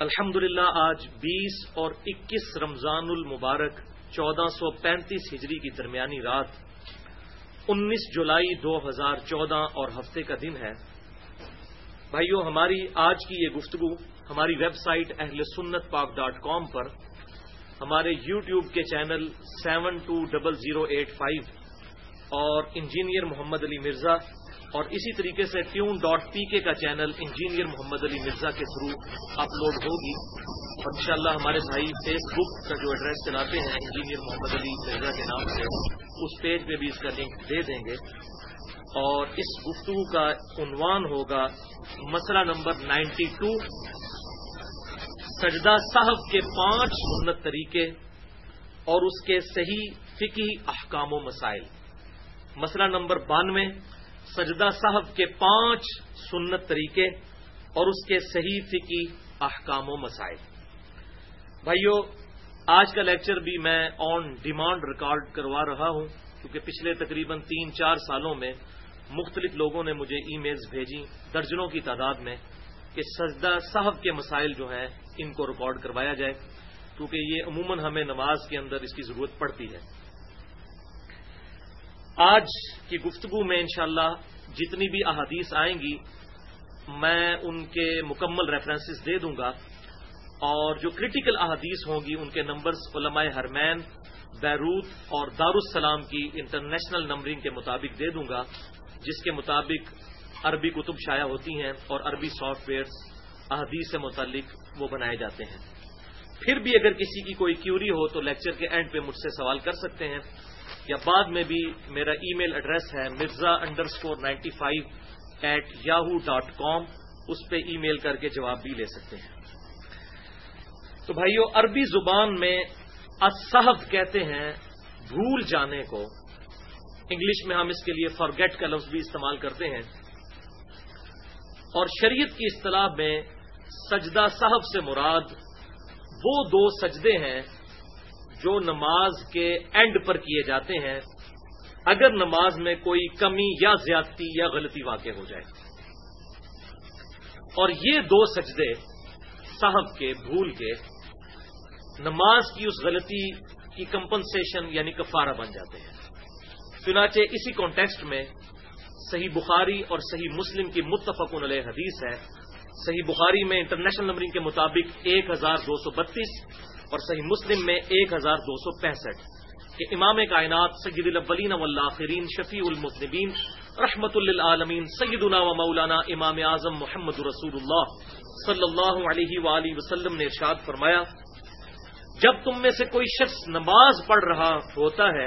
الحمد آج بیس اور اکیس رمضان المبارک، چودہ سو پینتیس ہجری کی درمیانی رات، انیس جولائی دو ہزار چودہ اور ہفتے کا دن ہے۔ بھائیو، ہماری آج کی یہ گفتگو ہماری ویب سائٹ اہل سنت پاک ڈاٹ کام پر، ہمارے یو ٹیوب کے channel seven two double zero eight five اور انجینئر محمد علی مرزا اور اسی طریقے سے ٹیون ڈاٹ پی کے کا چینل انجینئر محمد علی مرزا کے تھرو اپلوڈ ہوگی۔ اور انشاءاللہ ہمارے بھائی فیس بک کا جو ایڈریس چلاتے ہیں انجینئر محمد علی مرزا کے نام سے، اس پیج پہ بھی اس کا لنک دے دیں گے۔ اور اس گفتگو کا عنوان ہوگا مسئلہ نمبر نائنٹی ٹو۔ سجدہ صاحب کے پانچ سنت طریقے اور اس کے صحیح فقی احکام و مسائل۔ مسئلہ نمبر بانوے۔ سجدہ صاحب کے پانچ سنت طریقے اور اس کے صحیح فقی احکام و مسائل۔ بھائیو، آج کا لیکچر بھی میں آن ڈیمانڈ ریکارڈ کروا رہا ہوں، کیونکہ پچھلے تقریباً تین چار سالوں میں مختلف لوگوں نے مجھے ای میلز بھیجی درجنوں کی تعداد میں کہ سجدہ صاحب کے مسائل جو ہیں ان کو ریکارڈ کروایا جائے، کیونکہ یہ عموماً ہمیں نماز کے اندر اس کی ضرورت پڑتی ہے۔ آج کی گفتگو میں انشاءاللہ جتنی بھی احادیث آئیں گی، میں ان کے مکمل ریفرنسز دے دوں گا۔ اور جو کرٹیکل احادیث ہوں گی، ان کے نمبرز علماء ہرمین بیروت اور دارالسلام کی انٹرنیشنل نمبرنگ کے مطابق دے دوں گا، جس کے مطابق عربی کتب شائع ہوتی ہیں اور عربی سافٹ ویئرس احادیث سے متعلق وہ بنائے جاتے ہیں۔ پھر بھی اگر کسی کی کوئی کیوری ہو تو لیکچر کے اینڈ پہ مجھ سے سوال کر سکتے ہیں۔ یا بعد میں بھی میرا ای میل ایڈریس ہے Mirza underscore ninety five at Yahoo dot com. اس پہ ای میل کر کے جواب بھی لے سکتے ہیں۔ تو بھائیو، عربی زبان میں اصحب کہتے ہیں بھول جانے کو۔ انگلش میں ہم اس کے لیے فارگیٹ کا لفظ بھی استعمال کرتے ہیں۔ اور شریعت کی اصطلاح میں سجدہ صاحب سے مراد وہ دو سجدے ہیں جو نماز کے اینڈ پر کیے جاتے ہیں، اگر نماز میں کوئی کمی یا زیادتی یا غلطی واقع ہو جائے۔ اور یہ دو سجدے صاحب کے، بھول کے نماز کی اس غلطی کی کمپنسیشن یعنی کفارہ بن جاتے ہیں۔ چنانچہ اسی کانٹیکسٹ میں صحیح بخاری اور صحیح مسلم کی متفق علیہ حدیث ہے۔ صحیح بخاری میں انٹرنیشنل نمبرنگ کے مطابق ایک ہزار دو سو بتیس اور صحیح مسلم میں ایک ہزار دو سو پینسٹھ۔ کہ امام کائنات سید الاولین والآخرین شفیع المذنبین رحمت للعالمین سیدنا و مولانا امام اعظم محمد رسول اللہ صلی اللہ علیہ وآلہ وسلم نے ارشاد فرمایا، جب تم میں سے کوئی شخص نماز پڑھ رہا ہوتا ہے،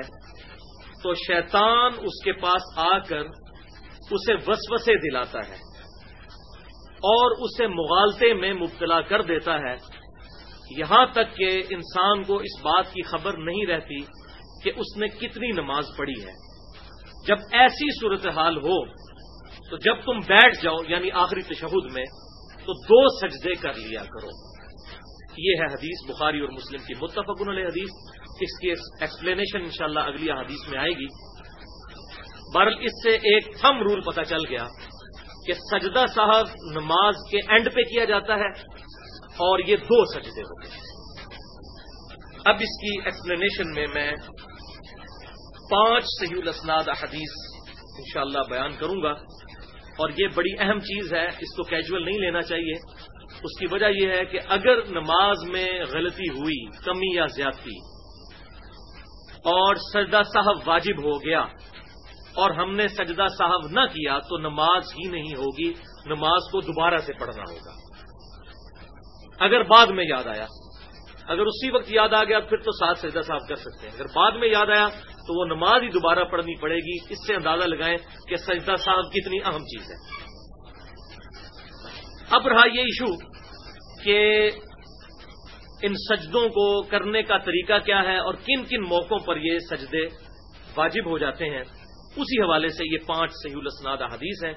تو شیطان اس کے پاس آ کر اسے وسوسے دلاتا ہے اور اسے مغالطے میں مبتلا کر دیتا ہے۔ یہاں تک کہ انسان کو اس بات کی خبر نہیں رہتی کہ اس نے کتنی نماز پڑھی ہے۔ جب ایسی صورتحال ہو، تو جب تم بیٹھ جاؤ یعنی آخری تشہد میں، تو دو سجدے کر لیا کرو۔ یہ ہے حدیث بخاری اور مسلم کی متفق علیہ حدیث۔ اس کی ایکسپلینیشن انشاءاللہ اگلی حدیث میں آئے گی۔ برل اس سے ایک تھم رول پتہ چل گیا کہ سجدہ صاحب نماز کے اینڈ پہ کیا جاتا ہے۔ اور یہ دو سجدے ہوتے ہیں اب اس کی ایکسپلینیشن میں میں پانچ صحیح الاسناد حدیث انشاءاللہ بیان کروں گا۔ اور یہ بڑی اہم چیز ہے، اس کو کیجول نہیں لینا چاہیے۔ اس کی وجہ یہ ہے کہ اگر نماز میں غلطی ہوئی، کمی یا زیادتی، اور سجدہ صاحب واجب ہو گیا، اور ہم نے سجدہ صاحب نہ کیا، تو نماز ہی نہیں ہوگی، نماز کو دوبارہ سے پڑھنا ہوگا۔ اگر بعد میں یاد آیا، اگر اسی وقت یاد آ گیا، پھر تو ساتھ سجدہ صاحب کر سکتے ہیں۔ اگر بعد میں یاد آیا، تو وہ نماز ہی دوبارہ پڑھنی پڑے گی۔ اس سے اندازہ لگائیں کہ سجدہ صاحب کتنی اہم چیز ہے۔ اب رہا یہ ایشو کہ ان سجدوں کو کرنے کا طریقہ کیا ہے اور کن کن موقعوں پر یہ سجدے واجب ہو جاتے ہیں، اسی حوالے سے یہ پانچ صحیح الاسناد حدیث ہیں،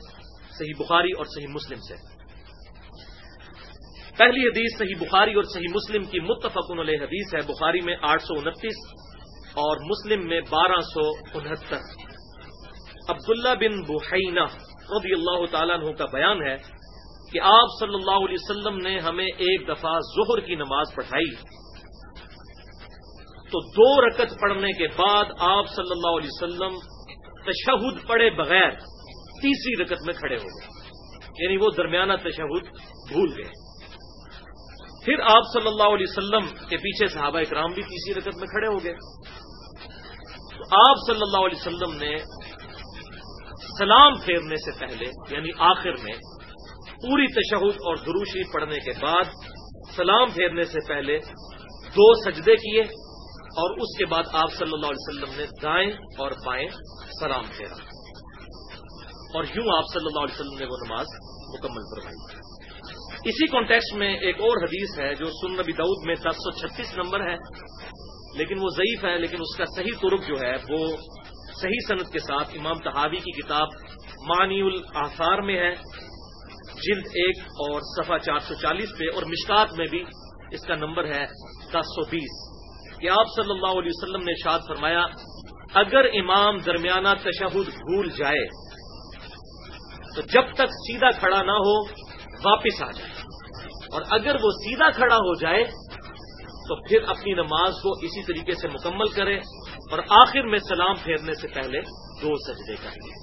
صحیح بخاری اور صحیح مسلم سے۔ پہلی حدیث صحیح بخاری اور صحیح مسلم کی متفق علیہ حدیث ہے، بخاری میں آٹھ سو انتیس اور مسلم میں بارہ سو انہتر۔ عبداللہ بن بحینہ رضی اللہ تعالیٰ عنہ کا بیان ہے کہ آپ صلی اللہ علیہ وسلم نے ہمیں ایک دفعہ ظہر کی نماز پڑھائی۔ تو دو رکت پڑھنے کے بعد آپ صلی اللہ علیہ وسلم تشہد پڑے بغیر تیسری رکت میں کھڑے ہو گئے۔ یعنی وہ درمیانہ تشہد بھول گئے۔ پھر آپ صلی اللہ علیہ وسلم کے پیچھے صحابہ اکرام بھی تیسری رکت میں کھڑے ہو گئے۔ تو آپ صلی اللہ علیہ وسلم نے سلام پھیرنے سے پہلے یعنی آخر میں، پوری تشہد اور دروشی پڑھنے کے بعد سلام پھیرنے سے پہلے دو سجدے کیے اور اس کے بعد آپ صلی اللہ علیہ وسلم نے دائیں اور بائیں سلام پھیرا۔ اور یوں آپ صلی اللہ علیہ وسلم نے وہ نماز مکمل کروائی اسی کانٹیکس میں ایک اور حدیث ہے جو سن نبی دعود میں دس سو چھتیس نمبر ہے، لیکن وہ ضعیف ہے، لیکن اس کا صحیح ترک جو ہے، وہ صحیح صنعت کے ساتھ امام تحاوی کی کتاب مانی الاثار میں ہے، جلد ایک اور صفحہ چار سو چالیس پہ، اور مشکات میں بھی اس کا نمبر ہے دس سو بیس۔ کہ آپ صلی اللہ علیہ وسلم نے شاد فرمایا، اگر امام درمیانہ تشہد بھول جائے، تو جب تک سیدھا کھڑا نہ ہو واپس آ جائے۔ اور اگر وہ سیدھا کھڑا ہو جائے، تو پھر اپنی نماز کو اسی طریقے سے مکمل کرے اور آخر میں سلام پھیرنے سے پہلے دو سجدے کریں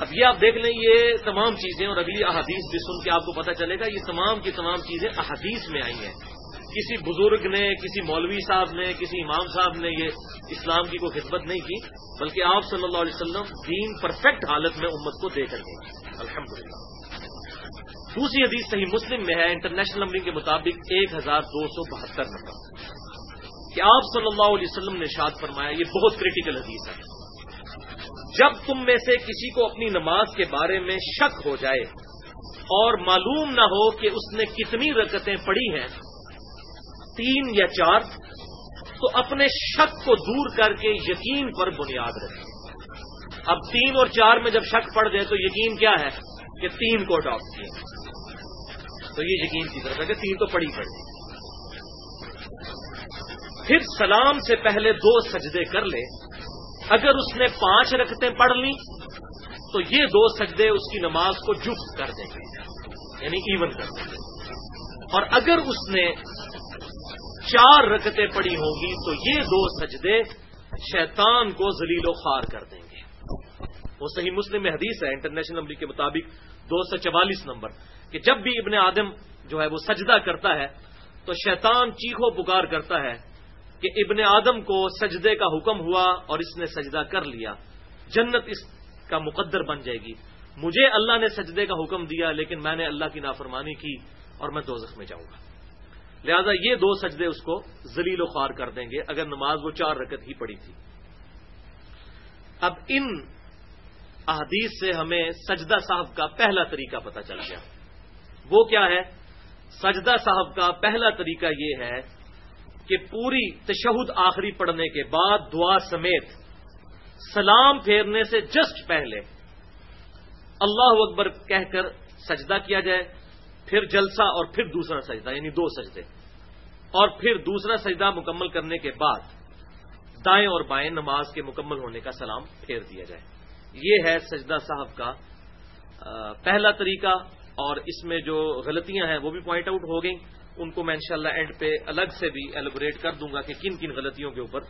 اب یہ آپ دیکھ لیں، یہ تمام چیزیں اور اگلی احادیث بھی سن کے آپ کو پتہ چلے گا، یہ تمام کی تمام چیزیں احادیث میں آئی ہیں۔ کسی بزرگ نے، کسی مولوی صاحب نے، کسی امام صاحب نے یہ اسلام کی کوئی خدمت نہیں کی، بلکہ آپ صلی اللہ علیہ وسلم دین پرفیکٹ حالت میں امت کو دے کر گئے۔ الحمد للہ دوسری حدیث صحیح مسلم میں ہے، انٹرنیشنل نمبرنگ کے مطابق ایک ہزار دو سو بہتر نمبر۔ کہ آپ صلی اللہ علیہ وسلم نے شاد فرمایا، یہ بہت کریٹیکل حدیث ہے۔ جب تم میں سے کسی کو اپنی نماز کے بارے میں شک ہو جائے اور معلوم نہ ہو کہ اس نے کتنی رکتیں پڑھی ہیں، تین یا چار، تو اپنے شک کو دور کر کے یقین پر بنیاد رکھے اب تین اور چار میں جب شک پڑ جائے تو یقین کیا ہے کہ تین کو اڈاپٹ کیا تو یہ یقین کی طرف ہے کہ تین تو پڑی پڑی پھر سلام سے پہلے دو سجدے کر لے۔ اگر اس نے پانچ رکھتے پڑھ لی تو یہ دو سجدے اس کی نماز کو جفت کر دیں گے۔ یعنی ایون کر دیں گے۔ اور اگر اس نے چار رکتیں پڑی ہوں گی، تو یہ دو سجدے شیطان کو ذلیل و خوار کر دیں گے۔ وہ صحیح مسلم میں حدیث ہے انٹرنیشنل نمبر کے مطابق دو سو چوالیس نمبر، کہ جب بھی ابن آدم جو ہے وہ سجدہ کرتا ہے، تو شیطان چیخو پکار کرتا ہے کہ ابن آدم کو سجدے کا حکم ہوا اور اس نے سجدہ کر لیا۔ جنت اس کا مقدر بن جائے گی۔ مجھے اللہ نے سجدے کا حکم دیا، لیکن میں نے اللہ کی نافرمانی کی اور میں دو میں جاؤں گا۔ لہذا یہ دو سجدے اس کو زلیل و خوار کر دیں گے، اگر نماز وہ چار رکت ہی پڑی تھی۔ اب ان احادیث سے ہمیں سجدہ صاحب کا پہلا طریقہ پتا چل گیا۔ وہ کیا ہے؟ سجدہ صاحب کا پہلا طریقہ یہ ہے کہ پوری تشہد آخری پڑھنے کے بعد دعا سمیت سلام پھیرنے سے جسٹ پہلے اللہ اکبر کہہ کر سجدہ کیا جائے، پھر جلسہ اور پھر دوسرا سجدہ یعنی دو سجدے۔ اور پھر دوسرا سجدہ مکمل کرنے کے بعد دائیں اور بائیں نماز کے مکمل ہونے کا سلام پھیر دیا جائے۔ یہ ہے سجدہ صاحب کا پہلا طریقہ، اور اس میں جو غلطیاں ہیں وہ بھی پوائنٹ آؤٹ ہو گئیں۔ ان کو میں انشاءاللہ اینڈ پہ الگ سے بھی ایلیبوریٹ کر دوں گا کہ کن کن غلطیوں کے اوپر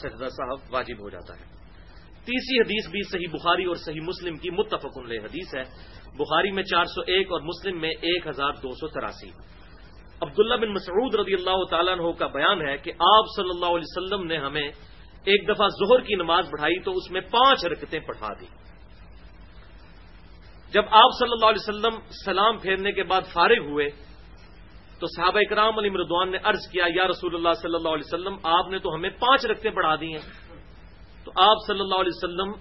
سجدہ صاحب واجب ہو جاتا ہے۔ تیسری حدیث بھی صحیح بخاری اور صحیح مسلم کی متفق علیہ حدیث ہے۔ بخاری میں چار سو ایک اور مسلم میں ایک ہزار دو سو تراسی۔ عبداللہ بن مسعود رضی اللہ تعالیٰ عنہ کا بیان ہے کہ آپ صلی اللہ علیہ وسلم نے ہمیں ایک دفعہ ظہر کی نماز پڑھائی تو اس میں پانچ رکتیں پڑھا دی جب آپ صلی اللہ علیہ وسلم سلام پھیرنے کے بعد فارغ ہوئے، تو صحابہ اکرام علی مردوان نے عرض کیا، یا رسول اللہ صلی اللہ علیہ وسلم، آپ نے تو ہمیں پانچ رکھتے پڑھا دی ہیں۔ تو آپ صلی اللہ علیہ وسلم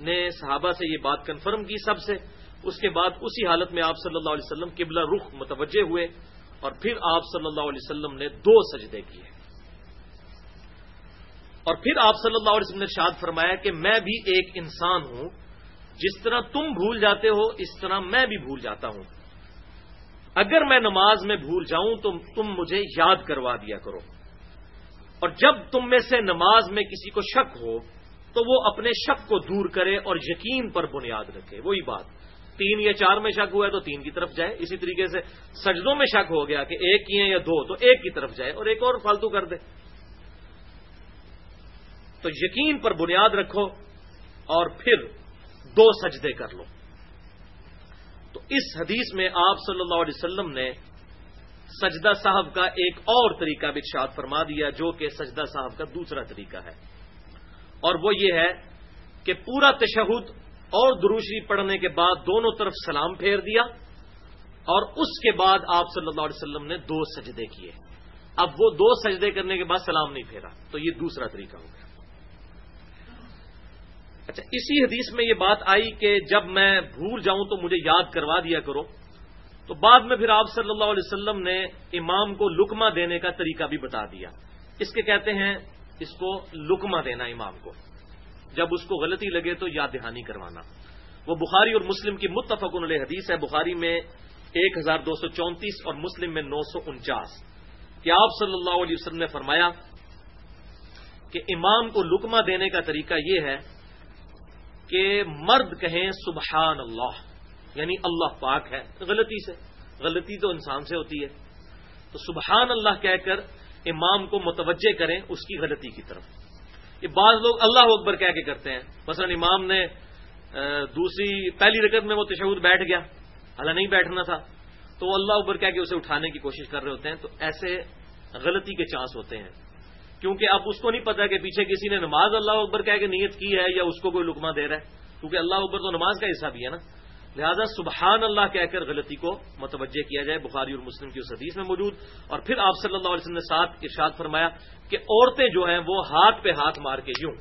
نے صحابہ سے یہ بات کنفرم کی سب سے۔ اس کے بعد اسی حالت میں آپ صلی اللہ علیہ وسلم قبلہ رخ متوجہ ہوئے اور پھر آپ صلی اللہ علیہ وسلم نے دو سجدے کیے۔ اور پھر آپ صلی اللہ علیہ وسلم نے شاد فرمایا کہ میں بھی ایک انسان ہوں، جس طرح تم بھول جاتے ہو، اس طرح میں بھی بھول جاتا ہوں۔ اگر میں نماز میں بھول جاؤں تو تم مجھے یاد کروا دیا کرو۔ اور جب تم میں سے نماز میں کسی کو شک ہو، تو وہ اپنے شک کو دور کرے اور یقین پر بنیاد رکھے۔ وہی بات۔ تین یا چار میں شک ہوا ہے تو تین کی طرف جائے۔ اسی طریقے سے سجدوں میں شک ہو گیا کہ ایک کیے یا دو، تو ایک کی طرف جائے اور ایک اور فالتو کر دے۔ تو یقین پر بنیاد رکھو اور پھر دو سجدے کر لو۔ تو اس حدیث میں آپ صلی اللہ علیہ وسلم نے سجدہ صاحب کا ایک اور طریقہ بھی شاد فرما دیا جو کہ سجدہ صاحب کا دوسرا طریقہ ہے۔ اور وہ یہ ہے کہ پورا تشہد اور دروشری پڑھنے کے بعد دونوں طرف سلام پھیر دیا اور اس کے بعد آپ صلی اللہ علیہ وسلم نے دو سجدے کیے۔ اب وہ دو سجدے کرنے کے بعد سلام نہیں پھیرا، تو یہ دوسرا طریقہ ہو گیا۔ اچھا اسی حدیث میں یہ بات آئی کہ جب میں بھول جاؤں تو مجھے یاد کروا دیا کرو۔ تو بعد میں پھر آپ صلی اللہ علیہ وسلم نے امام کو لکما دینے کا طریقہ بھی بتا دیا۔ اس کے کہتے ہیں، اس کو لکما دینا امام کو۔ جب اس کو غلطی لگے تو یاد دہانی کروانا۔ وہ بخاری اور مسلم کی متفق علیہ حدیث ہے۔ بخاری میں ایک ہزار دو سو چونتیس اور مسلم میں نو سو انچاس۔ کہ آپ صلی اللہ علیہ وسلم نے فرمایا کہ امام کو لکما دینے کا طریقہ یہ ہے کہ مرد کہیں سبحان اللہ یعنی اللہ پاک ہے، غلطی سے، غلطی تو انسان سے ہوتی ہے۔ تو سبحان اللہ کہہ کر امام کو متوجہ کریں اس کی غلطی کی طرف۔ یہ بعض لوگ اللہ اکبر کہہ کے کرتے ہیں۔ مثلا امام نے دوسری، پہلی رکعت میں وہ تشہد بیٹھ گیا۔ اللہ نہیں بیٹھنا تھا۔ تو وہ اللہ اکبر کہہ کے اسے اٹھانے کی کوشش کر رہے ہوتے ہیں۔ تو ایسے غلطی کے چانس ہوتے ہیں۔ کیونکہ اب اس کو نہیں پتا کہ پیچھے کسی نے نماز اللہ اکبر کہہ کے نیت کی ہے یا اس کو کوئی لکما دے رہا ہے، کیونکہ اللہ اکبر تو نماز کا حصہ بھی ہے نا۔ لہذا سبحان اللہ کہہ کر غلطی کو متوجہ کیا جائے، بخاری اور مسلم کی اس حدیث میں موجود۔ اور پھر آپ صلی اللہ علیہ وسلم نے ساتھ ارشاد فرمایا کہ عورتیں جو ہیں وہ ہاتھ پہ ہاتھ مار کے یوں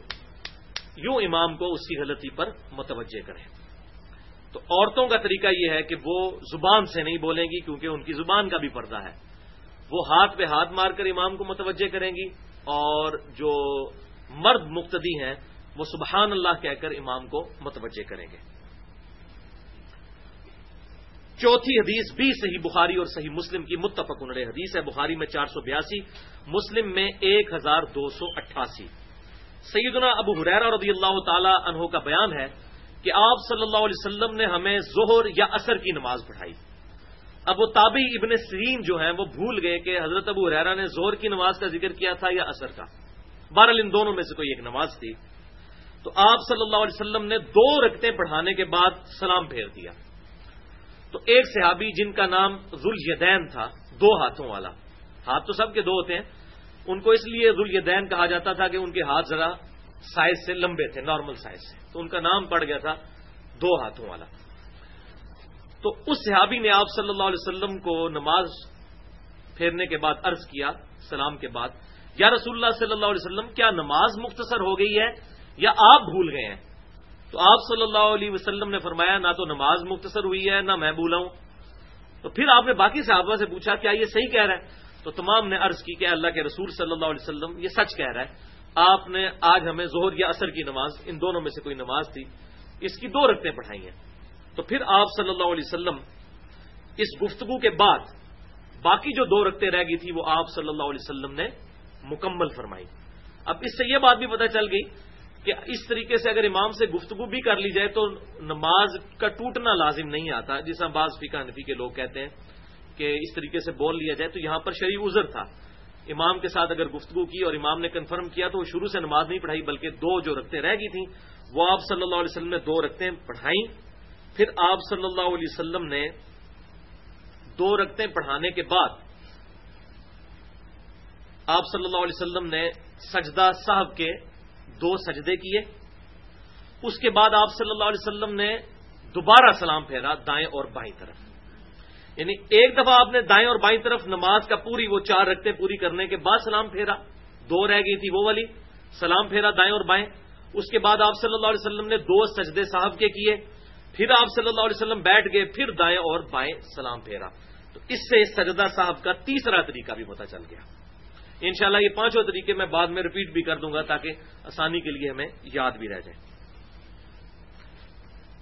یوں امام کو اس کی غلطی پر متوجہ کریں۔ تو عورتوں کا طریقہ یہ ہے کہ وہ زبان سے نہیں بولیں گی، کیونکہ ان کی زبان کا بھی پردہ ہے۔ وہ ہاتھ پہ ہاتھ مار کر امام کو متوجہ کریں گی اور جو مرد مقتدی ہیں، وہ سبحان اللہ کہہ کر امام کو متوجہ کریں گے۔ چوتھی حدیث بھی صحیح بخاری اور صحیح مسلم کی متفق علیہ حدیث ہے۔ بخاری میں چار سو بیاسی، مسلم میں ایک ہزار دو سو اٹھاسی۔ سیدنا ابو حریرا رضی اللہ تعالی عنہ کا بیان ہے کہ آپ صلی اللہ علیہ وسلم نے ہمیں ظہر یا اثر کی نماز پڑھائی۔ اب وہ تابی ابن سرین جو ہیں وہ بھول گئے کہ حضرت ابو حریرا نے زور کی نماز کا ذکر کیا تھا یا اثر کا۔ بہرحال ان دونوں میں سے کوئی ایک نماز تھی۔ تو آپ صلی اللہ علیہ وسلم نے دو رکھتے پڑھانے کے بعد سلام پھیر دیا۔ تو ایک صحابی جن کا نام ذوالدین تھا، دو ہاتھوں والا۔ ہاتھ تو سب کے دو ہوتے ہیں۔ ان کو اس لیے ذوالدین کہا جاتا تھا کہ ان کے ہاتھ ذرا سائز سے لمبے تھے نارمل سائز سے۔ تو ان کا نام پڑ گیا تھا دو ہاتھوں والا۔ تو اس صحابی نے آپ صلی اللہ علیہ وسلم کو نماز پھیرنے کے بعد عرض کیا، سلام کے بعد، یا رسول اللہ صلی اللہ علیہ وسلم، کیا نماز مختصر ہو گئی ہے یا آپ بھول گئے ہیں؟ تو آپ صلی اللہ علیہ وسلم نے فرمایا، نہ تو نماز مختصر ہوئی ہے، نہ میں بھولا ہوں۔ تو پھر آپ نے باقی صحابہ سے پوچھا، کیا یہ صحیح کہہ رہا ہے؟ تو تمام نے عرض کی کہ اللہ کے رسول صلی اللہ علیہ وسلم یہ سچ کہہ رہا ہے۔ آپ نے آج ہمیں زہر یا اثر کی نماز، ان دونوں میں سے کوئی نماز تھی، اس کی دو رقطیں پڑھائی ہیں۔ تو پھر آپ صلی اللہ علیہ وسلم اس گفتگو کے بعد باقی جو دو رکھتے رہ گئی تھی وہ آپ صلی اللہ علیہ وسلم نے مکمل فرمائی۔ اب اس سے یہ بات بھی پتہ چل گئی کہ اس طریقے سے اگر امام سے گفتگو بھی کر لی جائے تو نماز کا ٹوٹنا لازم نہیں آتا۔ جس طرح بعض فقہ نفی کے لوگ کہتے ہیں کہ اس طریقے سے بول لیا جائے تو یہاں پر شریف عذر تھا۔ امام کے ساتھ اگر گفتگو کی اور امام نے کنفرم کیا تو وہ شروع سے نماز نہیں پڑھائی بلکہ دو جو رکھتے رہ گئی تھیں وہ آپ صلی اللہ علیہ وسلم نے دو رکھتے پڑھائیں۔ پھر آپ صلی اللہ علیہ وسلم نے دو رکھتے پڑھانے کے بعد آپ صلی اللہ علیہ وسلم نے سجدہ صاحب کے دو سجدے کیے۔ اس کے بعد آپ صلی اللہ علیہ وسلم نے دوبارہ سلام پھیرا دائیں اور بائیں طرف۔ یعنی ایک دفعہ آپ نے دائیں اور بائیں طرف نماز کا پوری وہ چار رکھتے پوری کرنے کے بعد سلام پھیرا۔ دو رہ گئی تھی وہ والی۔ سلام پھیرا دائیں اور بائیں۔ اس کے بعد آپ صلی اللہ علیہ وسلم نے دو سجدے صاحب کے کیے۔ پھر آپ صلی اللہ علیہ وسلم بیٹھ گئے، پھر دائیں اور بائیں سلام پھیرا۔ تو اس سے سجدہ صاحب کا تیسرا طریقہ بھی پتا چل گیا۔ انشاءاللہ یہ پانچوں طریقے میں بعد میں ریپیٹ بھی کر دوں گا تاکہ آسانی کے لیے ہمیں یاد بھی رہ جائے۔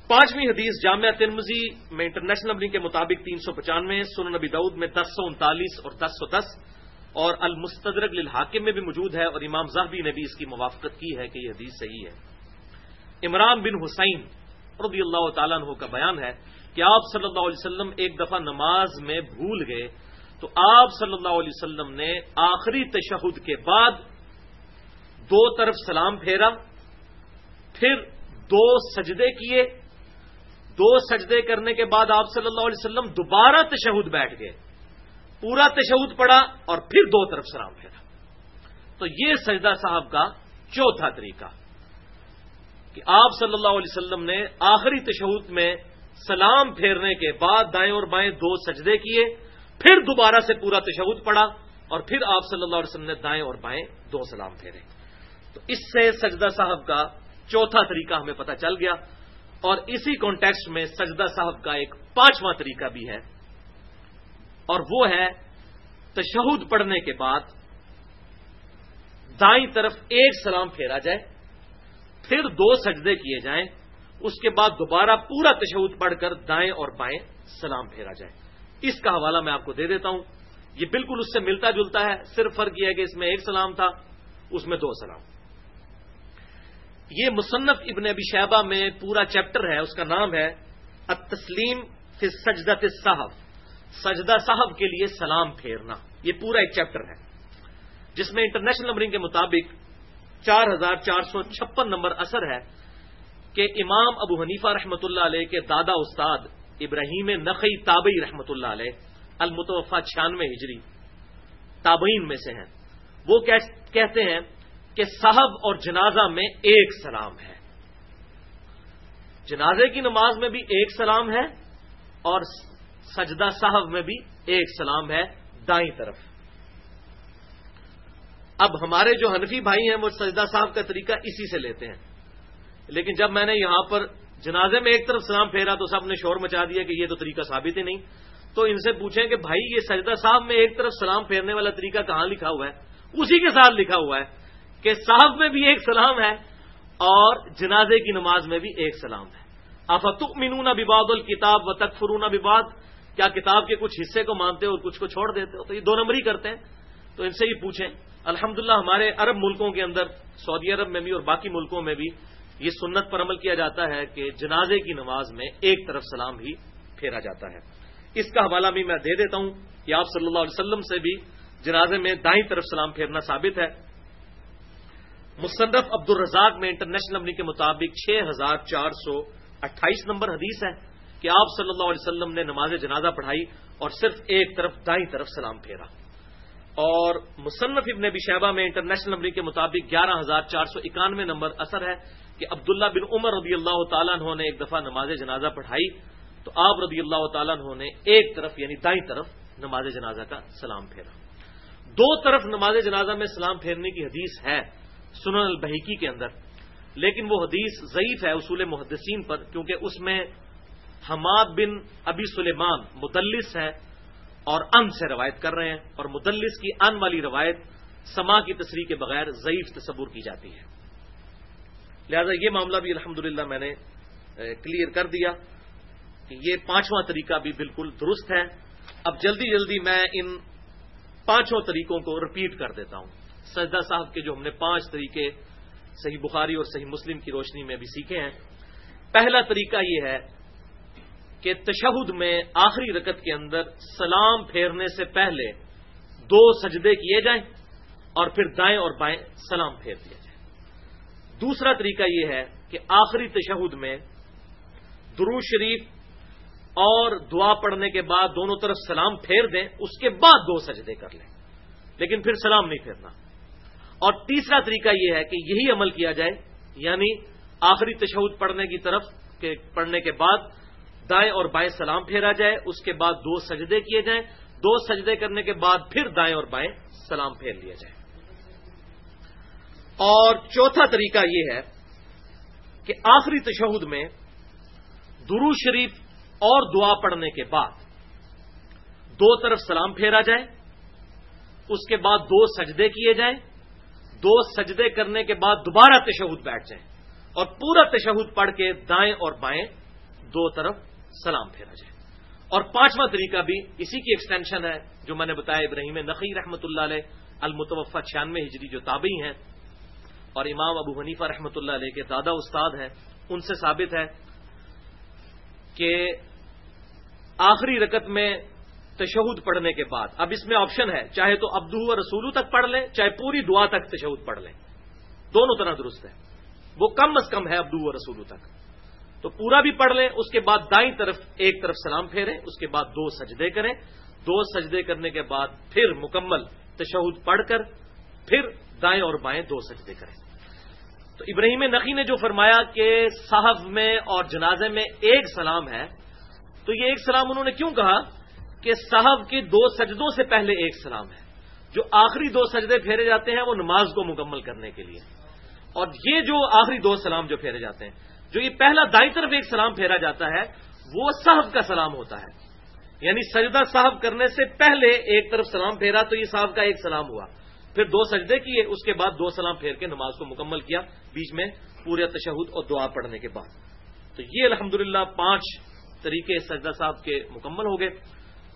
پانچویں حدیث جامعہ ترمزی میں انٹرنیشنل نمبرنگ کے مطابق تین سو پچانوے سن نبی دعود میں دس سو انتالیس اور دس سو دس، اور المستدرک للحاکم میں بھی موجود ہے اور امام زہبی نے بھی اس کی موافقت کی ہے کہ یہ حدیث صحیح ہے۔ عمران بن حسین رضی اللہ تعالیٰ عنہ کا بیان ہے کہ آپ صلی اللہ علیہ وسلم ایک دفعہ نماز میں بھول گئے تو آپ صلی اللہ علیہ وسلم نے آخری تشہد کے بعد دو طرف سلام پھیرا، پھر دو سجدے کیے۔ دو سجدے کرنے کے بعد آپ صلی اللہ علیہ وسلم دوبارہ تشہد بیٹھ گئے۔ پورا تشہد پڑا اور پھر دو طرف سلام پھیرا۔ تو یہ سجدہ صاحب کا چوتھا طریقہ۔ کہ آپ صلی اللہ علیہ وسلم نے آخری تشہد میں سلام پھیرنے کے بعد دائیں اور بائیں دو سجدے کیے، پھر دوبارہ سے پورا تشہد پڑا اور پھر آپ صلی اللہ علیہ وسلم نے دائیں اور بائیں دو سلام پھیرے۔ تو اس سے سجدہ صاحب کا چوتھا طریقہ ہمیں پتہ چل گیا اور اسی کانٹیکسٹ میں سجدہ صاحب کا ایک پانچواں طریقہ بھی ہے۔ اور وہ ہے تشہد پڑھنے کے بعد دائیں طرف ایک سلام پھیرا جائے۔ پھر دو سجدے کیے جائیں، اس کے بعد دوبارہ پورا تشہد پڑھ کر دائیں اور بائیں سلام پھیرا جائے۔ اس کا حوالہ میں آپ کو دے دیتا ہوں۔ یہ بالکل اس سے ملتا جلتا ہے، صرف فرق یہ ہے کہ اس میں ایک سلام تھا، اس میں دو سلام۔ یہ مصنف ابن ابی شہبہ میں پورا چیپٹر ہے، اس کا نام ہے التسلیم فی سجدت صاحب سجدہ صاحب کے لیے سلام پھیرنا، یہ پورا ایک چیپٹر ہے۔ جس میں انٹرنیشنل نمبرنگ کے مطابق چار ہزار چار سو چھپن نمبر اثر ہے کہ امام ابو حنیفہ رحمۃ اللہ علیہ کے دادا استاد ابراہیم نقی تابئی رحمۃ اللہ علیہ المتوفا چھیانوے ہجری، تابعین میں سے ہیں۔ وہ کہتے ہیں کہ صاحب اور جنازہ میں ایک سلام ہے۔ جنازے کی نماز میں بھی ایک سلام ہے اور سجدہ صاحب میں بھی ایک سلام ہے دائیں طرف۔ اب ہمارے جو حنفی بھائی ہیں وہ سجدہ صاحب کا طریقہ اسی سے لیتے ہیں۔ لیکن جب میں نے یہاں پر جنازے میں ایک طرف سلام پھیرا تو سب نے شور مچا دیا کہ یہ تو طریقہ ثابت ہی نہیں۔ تو ان سے پوچھیں کہ بھائی یہ سجدہ صاحب میں ایک طرف سلام پھیرنے والا طریقہ کہاں لکھا ہوا ہے؟ اسی کے ساتھ لکھا ہوا ہے کہ صاحب میں بھی ایک سلام ہے اور جنازے کی نماز میں بھی ایک سلام ہے۔ آفتک منون بباد الکتاب و تکفرون بباد کیا کتاب کے کچھ حصے کو مانتے ہو اور کچھ کو چھوڑ دیتے ہو؟ تو یہ دو نمبر ہی کرتے ہیں۔ تو ان سے ہی پوچھیں۔ الحمدللہ ہمارے عرب ملکوں کے اندر، سعودی عرب میں بھی اور باقی ملکوں میں بھی یہ سنت پر عمل کیا جاتا ہے کہ جنازے کی نماز میں ایک طرف سلام ہی پھیرا جاتا ہے۔ اس کا حوالہ بھی میں دے دیتا ہوں کہ آپ صلی اللہ علیہ وسلم سے بھی جنازے میں دائیں طرف سلام پھیرنا ثابت ہے۔ مصنف عبد الرزاق میں انٹرنیشنل امنی کے مطابق چھ ہزار چار سو اٹھائیس نمبر حدیث ہے کہ آپ صلی اللہ علیہ وسلم نے نماز جنازہ پڑھائی اور صرف ایک طرف دائیں طرف سلام پھیرا۔ اور مصنف ابن ابی شہبہ میں انٹرنیشنل نمبر کے مطابق گیارہ ہزار چار سو اکانوے نمبر اثر ہے کہ عبداللہ بن عمر رضی اللہ تعالیٰ عنہ نے ایک دفعہ نماز جنازہ پڑھائی تو آپ رضی اللہ تعالیٰ عنہ نے ایک طرف یعنی دائیں طرف نماز جنازہ کا سلام پھیرا۔ دو طرف نماز جنازہ میں سلام پھیرنے کی حدیث ہے سنن البحیکی کے اندر، لیکن وہ حدیث ضعیف ہے اصول محدثین پر کیونکہ اس میں حماد بن ابی سلیمان مدلس ہے اور ان سے روایت کر رہے ہیں اور مدلس کی ان والی روایت سما کی تصریح کے بغیر ضعیف تصور کی جاتی ہے۔ لہذا یہ معاملہ بھی الحمد میں نے کلیئر کر دیا کہ یہ پانچواں طریقہ بھی بالکل درست ہے۔ اب جلدی جلدی میں ان پانچوں طریقوں کو رپیٹ کر دیتا ہوں۔ سجدہ صاحب کے جو ہم نے پانچ طریقے صحیح بخاری اور صحیح مسلم کی روشنی میں بھی سیکھے ہیں۔ پہلا طریقہ یہ ہے کہ تشہد میں آخری رکت کے اندر سلام پھیرنے سے پہلے دو سجدے کیے جائیں اور پھر دائیں اور بائیں سلام پھیر دیا جائے۔ دوسرا طریقہ یہ ہے کہ آخری تشہد میں درو شریف اور دعا پڑھنے کے بعد دونوں طرف سلام پھیر دیں، اس کے بعد دو سجدے کر لیں۔ لیکن پھر سلام نہیں پھیرنا۔ اور تیسرا طریقہ یہ ہے کہ یہی عمل کیا جائے یعنی آخری تشہد پڑھنے کی طرف پڑھنے کے بعد دائیں اور بائیں سلام پھیرا جائے، اس کے بعد دو سجدے کیے جائیں۔ دو سجدے کرنے کے بعد پھر دائیں اور بائیں سلام پھیر لیا جائے۔ اور چوتھا طریقہ یہ ہے کہ آخری تشہد میں درو شریف اور دعا پڑھنے کے بعد دو طرف سلام پھیرا جائے، اس کے بعد دو سجدے کیے جائیں۔ دو سجدے کرنے کے بعد دوبارہ تشہد بیٹھ جائیں۔ اور پورا تشہد پڑھ کے دائیں اور بائیں دو طرف سلام پھیرا جائے۔ اور پانچواں طریقہ بھی اسی کی ایکسٹینشن ہے جو میں نے بتایا ابراہیم نقی رحمۃ اللہ علیہ المتوفا چھیانوے ہجری جو تابعی ہیں۔ اور امام ابو حنیفہ رحمۃ اللہ علیہ کے دادا استاد ہیں، ان سے ثابت ہے کہ آخری رکت میں تشہد پڑھنے کے بعد، اب اس میں آپشن ہے، چاہے تو ابدو و رسولو تک پڑھ لیں، چاہے پوری دعا تک تشہد پڑھ لیں۔ دونوں طرح درست ہے وہ کم از کم ہے ابدو و رسولو تک۔ تو پورا بھی پڑھ لیں، اس کے بعد دائیں طرف ایک طرف سلام پھیریں، اس کے بعد دو سجدے کریں۔ دو سجدے کرنے کے بعد پھر مکمل تشہد پڑھ کر پھر دائیں اور بائیں دو سجدے کریں۔ تو ابراہیم نقی نے جو فرمایا کہ صاحب میں اور جنازے میں ایک سلام ہے، تو یہ ایک سلام انہوں نے کیوں کہا؟ کہ صاحب کے دو سجدوں سے پہلے ایک سلام ہے۔ جو آخری دو سجدے پھیرے جاتے ہیں، وہ نماز کو مکمل کرنے کے لیے۔ اور یہ جو آخری دو سلام جو پھیرے جاتے ہیں جو یہ پہلا دائیں طرف ایک سلام پھیرا جاتا ہے، وہ صاحب کا سلام ہوتا ہے۔ یعنی سجدہ صاحب کرنے سے پہلے ایک طرف سلام پھیرا تو یہ صاحب کا ایک سلام ہوا۔ پھر دو سجدے کیے، اس کے بعد دو سلام پھیر کے نماز کو مکمل کیا، بیچ میں پورے تشہد اور دعا پڑھنے کے بعد۔ تو یہ الحمدللہ پانچ طریقے سجدہ صاحب کے مکمل ہو گئے۔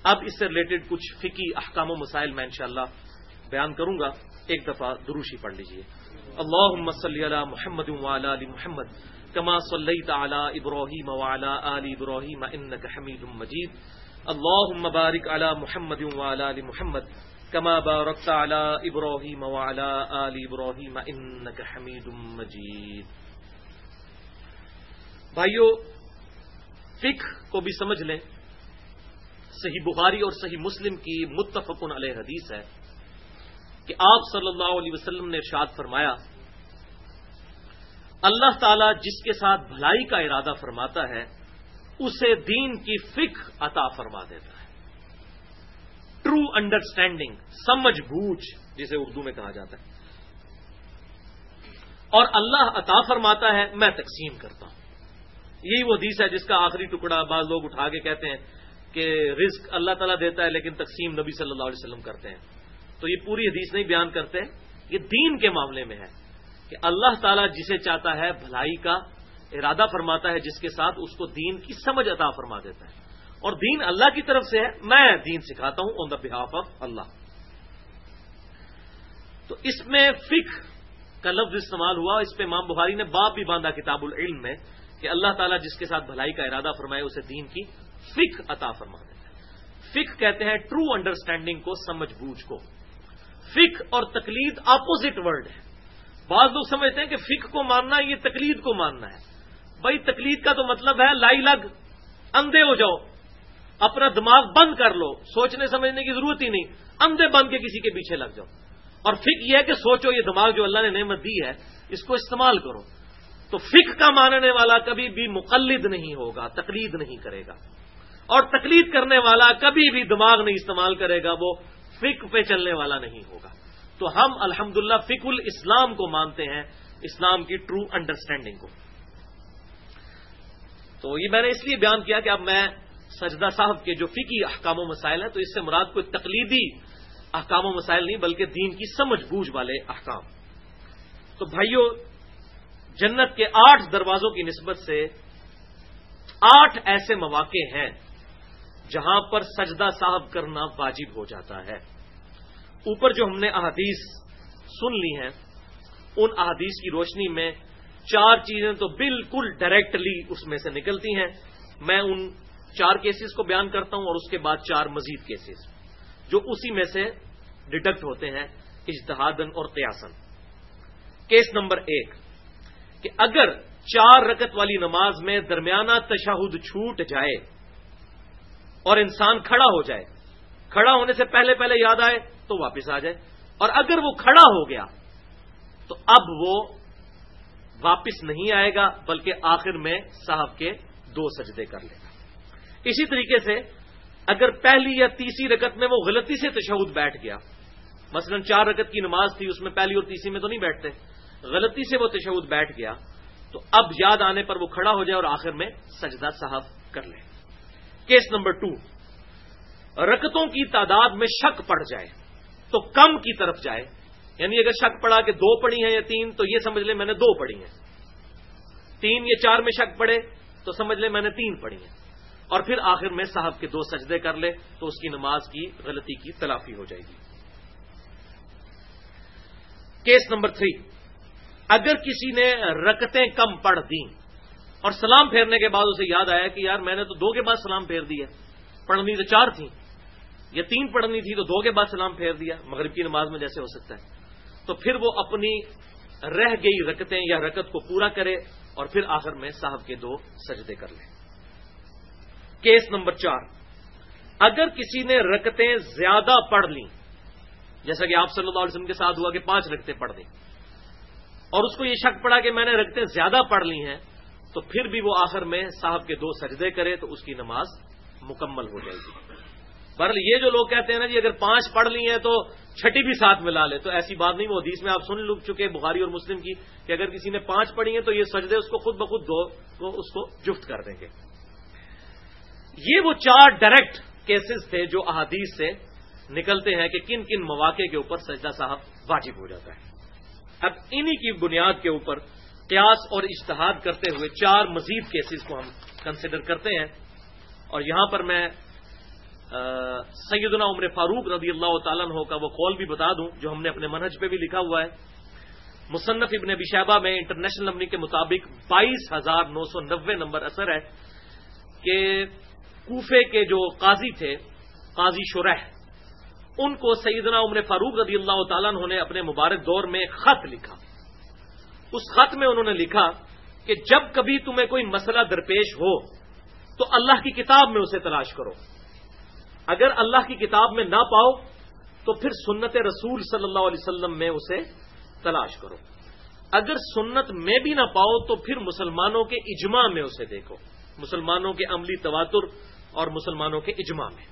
اب اس سے ریلیٹڈ کچھ فکی احکام و مسائل میں انشاءاللہ بیان کروں گا۔ ایک دفعہ دروشی پڑھ لیجیے۔ اللہ صلی علی محمد علی محمد۔ کما صلی تعلی ابراہیم وعلی آل ابراہیم انک حمید مجید اللہم بارک علی محمد وعلی آل محمد کما بارکت علی ابراہیم وعلی آل ابراہیم انک حمید مجید بھائیو فکر کو بھی سمجھ لیں. صحیح بخاری اور صحیح مسلم کی متفق علیہ حدیث ہے کہ آپ صلی اللہ علیہ وسلم نے ارشاد فرمایا اللہ تعالی جس کے ساتھ بھلائی کا ارادہ فرماتا ہے، اسے دین کی فکر عطا فرما دیتا ہے۔ ٹرو انڈرسٹینڈنگ سمجھ بوجھ، جسے اردو میں کہا جاتا ہے۔ اور اللہ عطا فرماتا ہے، میں تقسیم کرتا ہوں۔ یہی وہ حدیث ہے جس کا آخری ٹکڑا بعض لوگ اٹھا کے کہتے ہیں کہ رزق اللہ تعالیٰ دیتا ہے، لیکن تقسیم نبی صلی اللہ علیہ وسلم کرتے ہیں۔ تو یہ پوری حدیث نہیں بیان کرتے، یہ دین کے معاملے میں ہے۔ کہ اللہ تعالیٰ جسے چاہتا ہے بھلائی کا ارادہ فرماتا ہے، جس کے ساتھ اس کو دین کی سمجھ عطا فرما دیتا ہے۔ اور دین اللہ کی طرف سے ہے، میں دین سکھاتا ہوں آن دا بہاف آف اللہ۔ تو اس میں فکر کا لفظ استعمال ہوا، اس پہ مام بخاری نے باپ بھی باندھا کتاب العلم میں کہ اللہ تعالیٰ جس کے ساتھ بھلائی کا ارادہ فرمائے، اسے دین کی فک عطا فرما دیتا ہے۔ فک کہتے ہیں ٹرو انڈرسٹینڈنگ کو، سمجھ بوجھ کو۔ فک اور تقلید اپوزٹ ورڈ ہے۔ بعض لوگ سمجھتے ہیں کہ فک کو ماننا یہ تقلید کو ماننا ہے۔ بھائی تقلید کا تو مطلب ہے لائی لگ، اندھے ہو جاؤ، اپنا دماغ بند کر لو، سوچنے سمجھنے کی ضرورت ہی نہیں، اندھے بند کے کسی کے پیچھے لگ جاؤ۔ اور فک یہ ہے کہ سوچو یہ دماغ جو اللہ نے نعمت دی ہے، اس کو استعمال کرو۔ تو فک کا ماننے والا کبھی بھی مقلد نہیں ہوگا، تقلید نہیں کرے گا۔ اور تقلید کرنے والا کبھی بھی دماغ نہیں استعمال کرے گا، وہ فک پہ چلنے والا نہیں ہوگا۔ تو ہم الحمد للہ فک الاسلام کو مانتے ہیں، اسلام کی ٹرو انڈرسٹینڈنگ کو۔ تو یہ میں نے اس لیے بیان کیا کہ اب میں سجدہ صاحب کے جو فکی احکام و مسائل ہیں، تو اس سے مراد کوئی تقلیدی احکام و مسائل نہیں، بلکہ دین کی سمجھ بوجھ والے احکام۔ تو بھائیوں جنت کے آٹھ دروازوں کی نسبت سے آٹھ ایسے مواقع ہیں جہاں پر سجدہ صاحب کرنا واجب ہو جاتا ہے۔ اوپر جو ہم نے احادیث سن لی ہیں، ان احادیث کی روشنی میں چار چیزیں تو بالکل ڈائریکٹلی اس میں سے نکلتی ہیں۔ میں ان چار کیسز کو بیان کرتا ہوں اور اس کے بعد چار مزید کیسز جو اسی میں سے ڈیٹیکٹ ہوتے ہیں اجتہادن اور قیاسن کیس نمبر ایک، کہ اگر چار رکت والی نماز میں درمیانہ تشہد چھوٹ جائے اور انسان کھڑا ہو جائے، کھڑا ہونے سے پہلے پہلے یاد آئے تو واپس آ جائے اور اگر وہ کھڑا ہو گیا تو اب وہ واپس نہیں آئے گا، بلکہ آخر میں صاحب کے دو سجدے کر لے گا۔ اسی طریقے سے اگر پہلی یا تیسری رکت میں وہ غلطی سے تشہد بیٹھ گیا، مثلا چار رکت کی نماز تھی، اس میں پہلی اور تیسری میں تو نہیں بیٹھتے، غلطی سے وہ تشہد بیٹھ گیا، تو اب یاد آنے پر وہ کھڑا ہو جائے اور آخر میں سجدہ صاحب کر لے۔ کیس نمبر ٹو رکتوں کی تعداد میں شک پڑ جائے۔ تو کم کی طرف جائے۔ یعنی اگر شک پڑا کہ دو پڑی ہیں یا تین، تو یہ سمجھ لیں میں نے دو پڑی ہیں۔ تین یا چار میں شک پڑے، تو سمجھ لیں میں نے تین پڑی ہیں۔ اور پھر آخر میں صاحب کے دو سجدے کر لے، تو اس کی نماز کی غلطی کی تلافی ہو جائے گی۔ Case number three. اگر کسی نے رکتیں کم پڑھ دیں اور سلام پھیرنے کے بعد اسے یاد آیا کہ یار میں نے تو دو کے بعد سلام پھیر دیا پڑھنی تو چار تھیں۔ یا تین پڑھنی تھی تو دو کے بعد سلام پھیر دیا مغرب کی نماز میں جیسے ہو سکتا ہے۔ تو پھر وہ اپنی رہ گئی رکتیں یا رکت کو پورا کرے اور پھر آخر میں صاحب کے دو سجدے کر لیں کیس نمبر چار۔ اگر کسی نے رکتیں زیادہ پڑھ لیں، جیسا کہ آپ صلی اللہ علیہ وسلم کے ساتھ ہوا کہ پانچ رکتیں پڑھ دیں، اور اس کو یہ شک پڑا کہ میں نے رکتیں زیادہ پڑھ لی ہیں، تو پھر بھی وہ آخر میں صاحب کے دو سجدے کرے تو اس کی نماز مکمل ہو جائے گی۔ بہرحال یہ جو لوگ کہتے ہیں نا جی اگر پانچ پڑھ لی ہیں تو چھٹی بھی ساتھ ملا لے، تو ایسی بات نہیں، وہ حدیث میں آپ سن لگ چکے، بخاری اور مسلم کی، کہ اگر کسی نے پانچ پڑھی ہیں تو یہ سجدے اس کو خود بخود دو تو اس کو جفت کر دیں گے۔ یہ وہ چار ڈائریکٹ کیسز تھے جو احادیث سے نکلتے ہیں کہ کن کن مواقع کے اوپر سجدہ صاحب واجب ہو جاتا ہے۔ اب انہی کی بنیاد کے اوپر قیاس اور اشتہاد کرتے ہوئے چار مزید کیسز کو ہم کنسیڈر کرتے ہیں اور یہاں پر میں سیدنا عمر فاروق رضی اللہ تعالیٰ عنہ کا وہ قول بھی بتا دوں، جو ہم نے اپنے منہج پہ بھی لکھا ہوا ہے۔ مصنف ابن بشابہ میں انٹرنیشنل نمبر کے مطابق بائیس ہزار نو سو نوے نمبر اثر ہے کہ کوفے کے جو قاضی تھے، قاضی شرح، ان کو سیدنا عمر فاروق رضی اللہ تعالیٰ عنہ نے اپنے مبارک دور میں خط لکھا۔ اس خط میں انہوں نے لکھا کہ جب کبھی تمہیں کوئی مسئلہ درپیش ہو، تو اللہ کی کتاب میں اسے تلاش کرو۔ اگر اللہ کی کتاب میں نہ پاؤ تو پھر سنت رسول صلی اللہ علیہ وسلم میں اسے تلاش کرو۔ اگر سنت میں بھی نہ پاؤ تو پھر مسلمانوں کے اجماع میں اسے دیکھو۔ مسلمانوں کے عملی تواتر اور مسلمانوں کے اجماع میں۔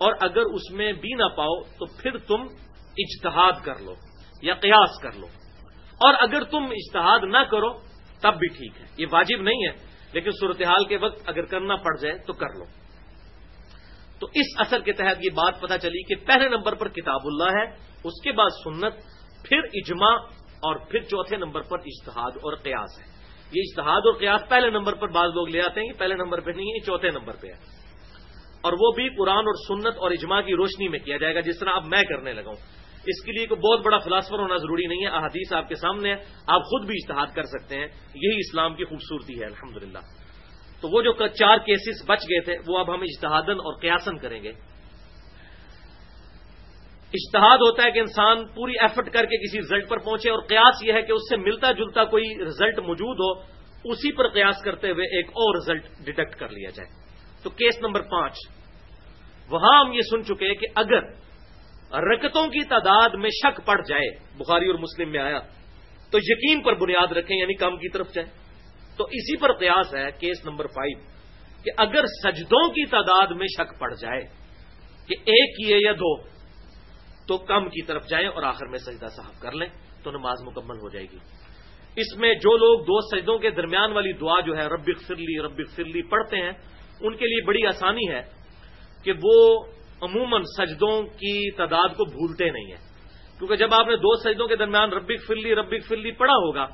اور اگر اس میں بھی نہ پاؤ تو پھر تم اجتہاد کر لو یا قیاس کر لو۔ اور اگر تم اجتہاد نہ کرو تب بھی ٹھیک ہے۔ یہ واجب نہیں ہے، لیکن صورتحال کے وقت اگر کرنا پڑ جائے تو کر لو۔ تو اس اثر کے تحت یہ بات پتہ چلی کہ پہلے نمبر پر کتاب اللہ ہے، اس کے بعد سنت، پھر اجماع اور پھر چوتھے نمبر پر اجتہاد اور قیاس ہے۔ یہ اجتہاد اور قیاس پہلے نمبر پر بعض لوگ لے آتے ہیں کہ پہلے نمبر پہ نہیں ہے چوتھے نمبر پہ ہے۔ اور وہ بھی قرآن اور سنت اور اجماع کی روشنی میں کیا جائے گا، جس طرح اب میں کرنے لگا ہوں۔ اس کے لیے کوئی بہت بڑا فلاسفر ہونا ضروری نہیں ہے، احادیث آپ کے سامنے ہے آپ خود بھی اشتہاد کر سکتے ہیں۔ یہی اسلام کی خوبصورتی ہے، الحمدللہ۔ تو وہ جو چار کیسز بچ گئے تھے، وہ اب ہم اجتہادن اور قیاسن کریں گے۔ اشتہاد ہوتا ہے کہ انسان پوری ایفرٹ کر کے کسی رزلٹ پر پہنچے اور قیاس یہ ہے کہ اس سے ملتا جلتا کوئی رزلٹ موجود ہو، اسی پر قیاس کرتے ہوئے ایک اور رزلٹ ڈیٹیکٹ کر لیا جائے۔ تو کیس نمبر پانچ۔ وہاں ہم یہ سن چکے کہ اگر رکتوں کی تعداد میں شک پڑ جائے، بخاری اور مسلم میں آیا، تو یقین پر بنیاد رکھیں یعنی کم کی طرف جائیں۔ تو اسی پر قیاس ہے کیس نمبر فائیو کہ اگر سجدوں کی تعداد میں شک پڑ جائے کہ ایک کیے یا دو، تو کم کی طرف جائیں اور آخر میں سجدہ صاحب کر لیں، تو نماز مکمل ہو جائے گی۔ اس میں جو لوگ دو سجدوں کے درمیان والی دعا جو ہے، رب فرلی رب فرلی پڑھتے ہیں، ان کے لیے بڑی آسانی ہے کہ وہ عموماً سجدوں کی تعداد کو بھولتے نہیں ہیں۔ کیونکہ جب آپ نے دو سجدوں کے درمیان ربک فرلی ربک فرلی پڑھا ہوگا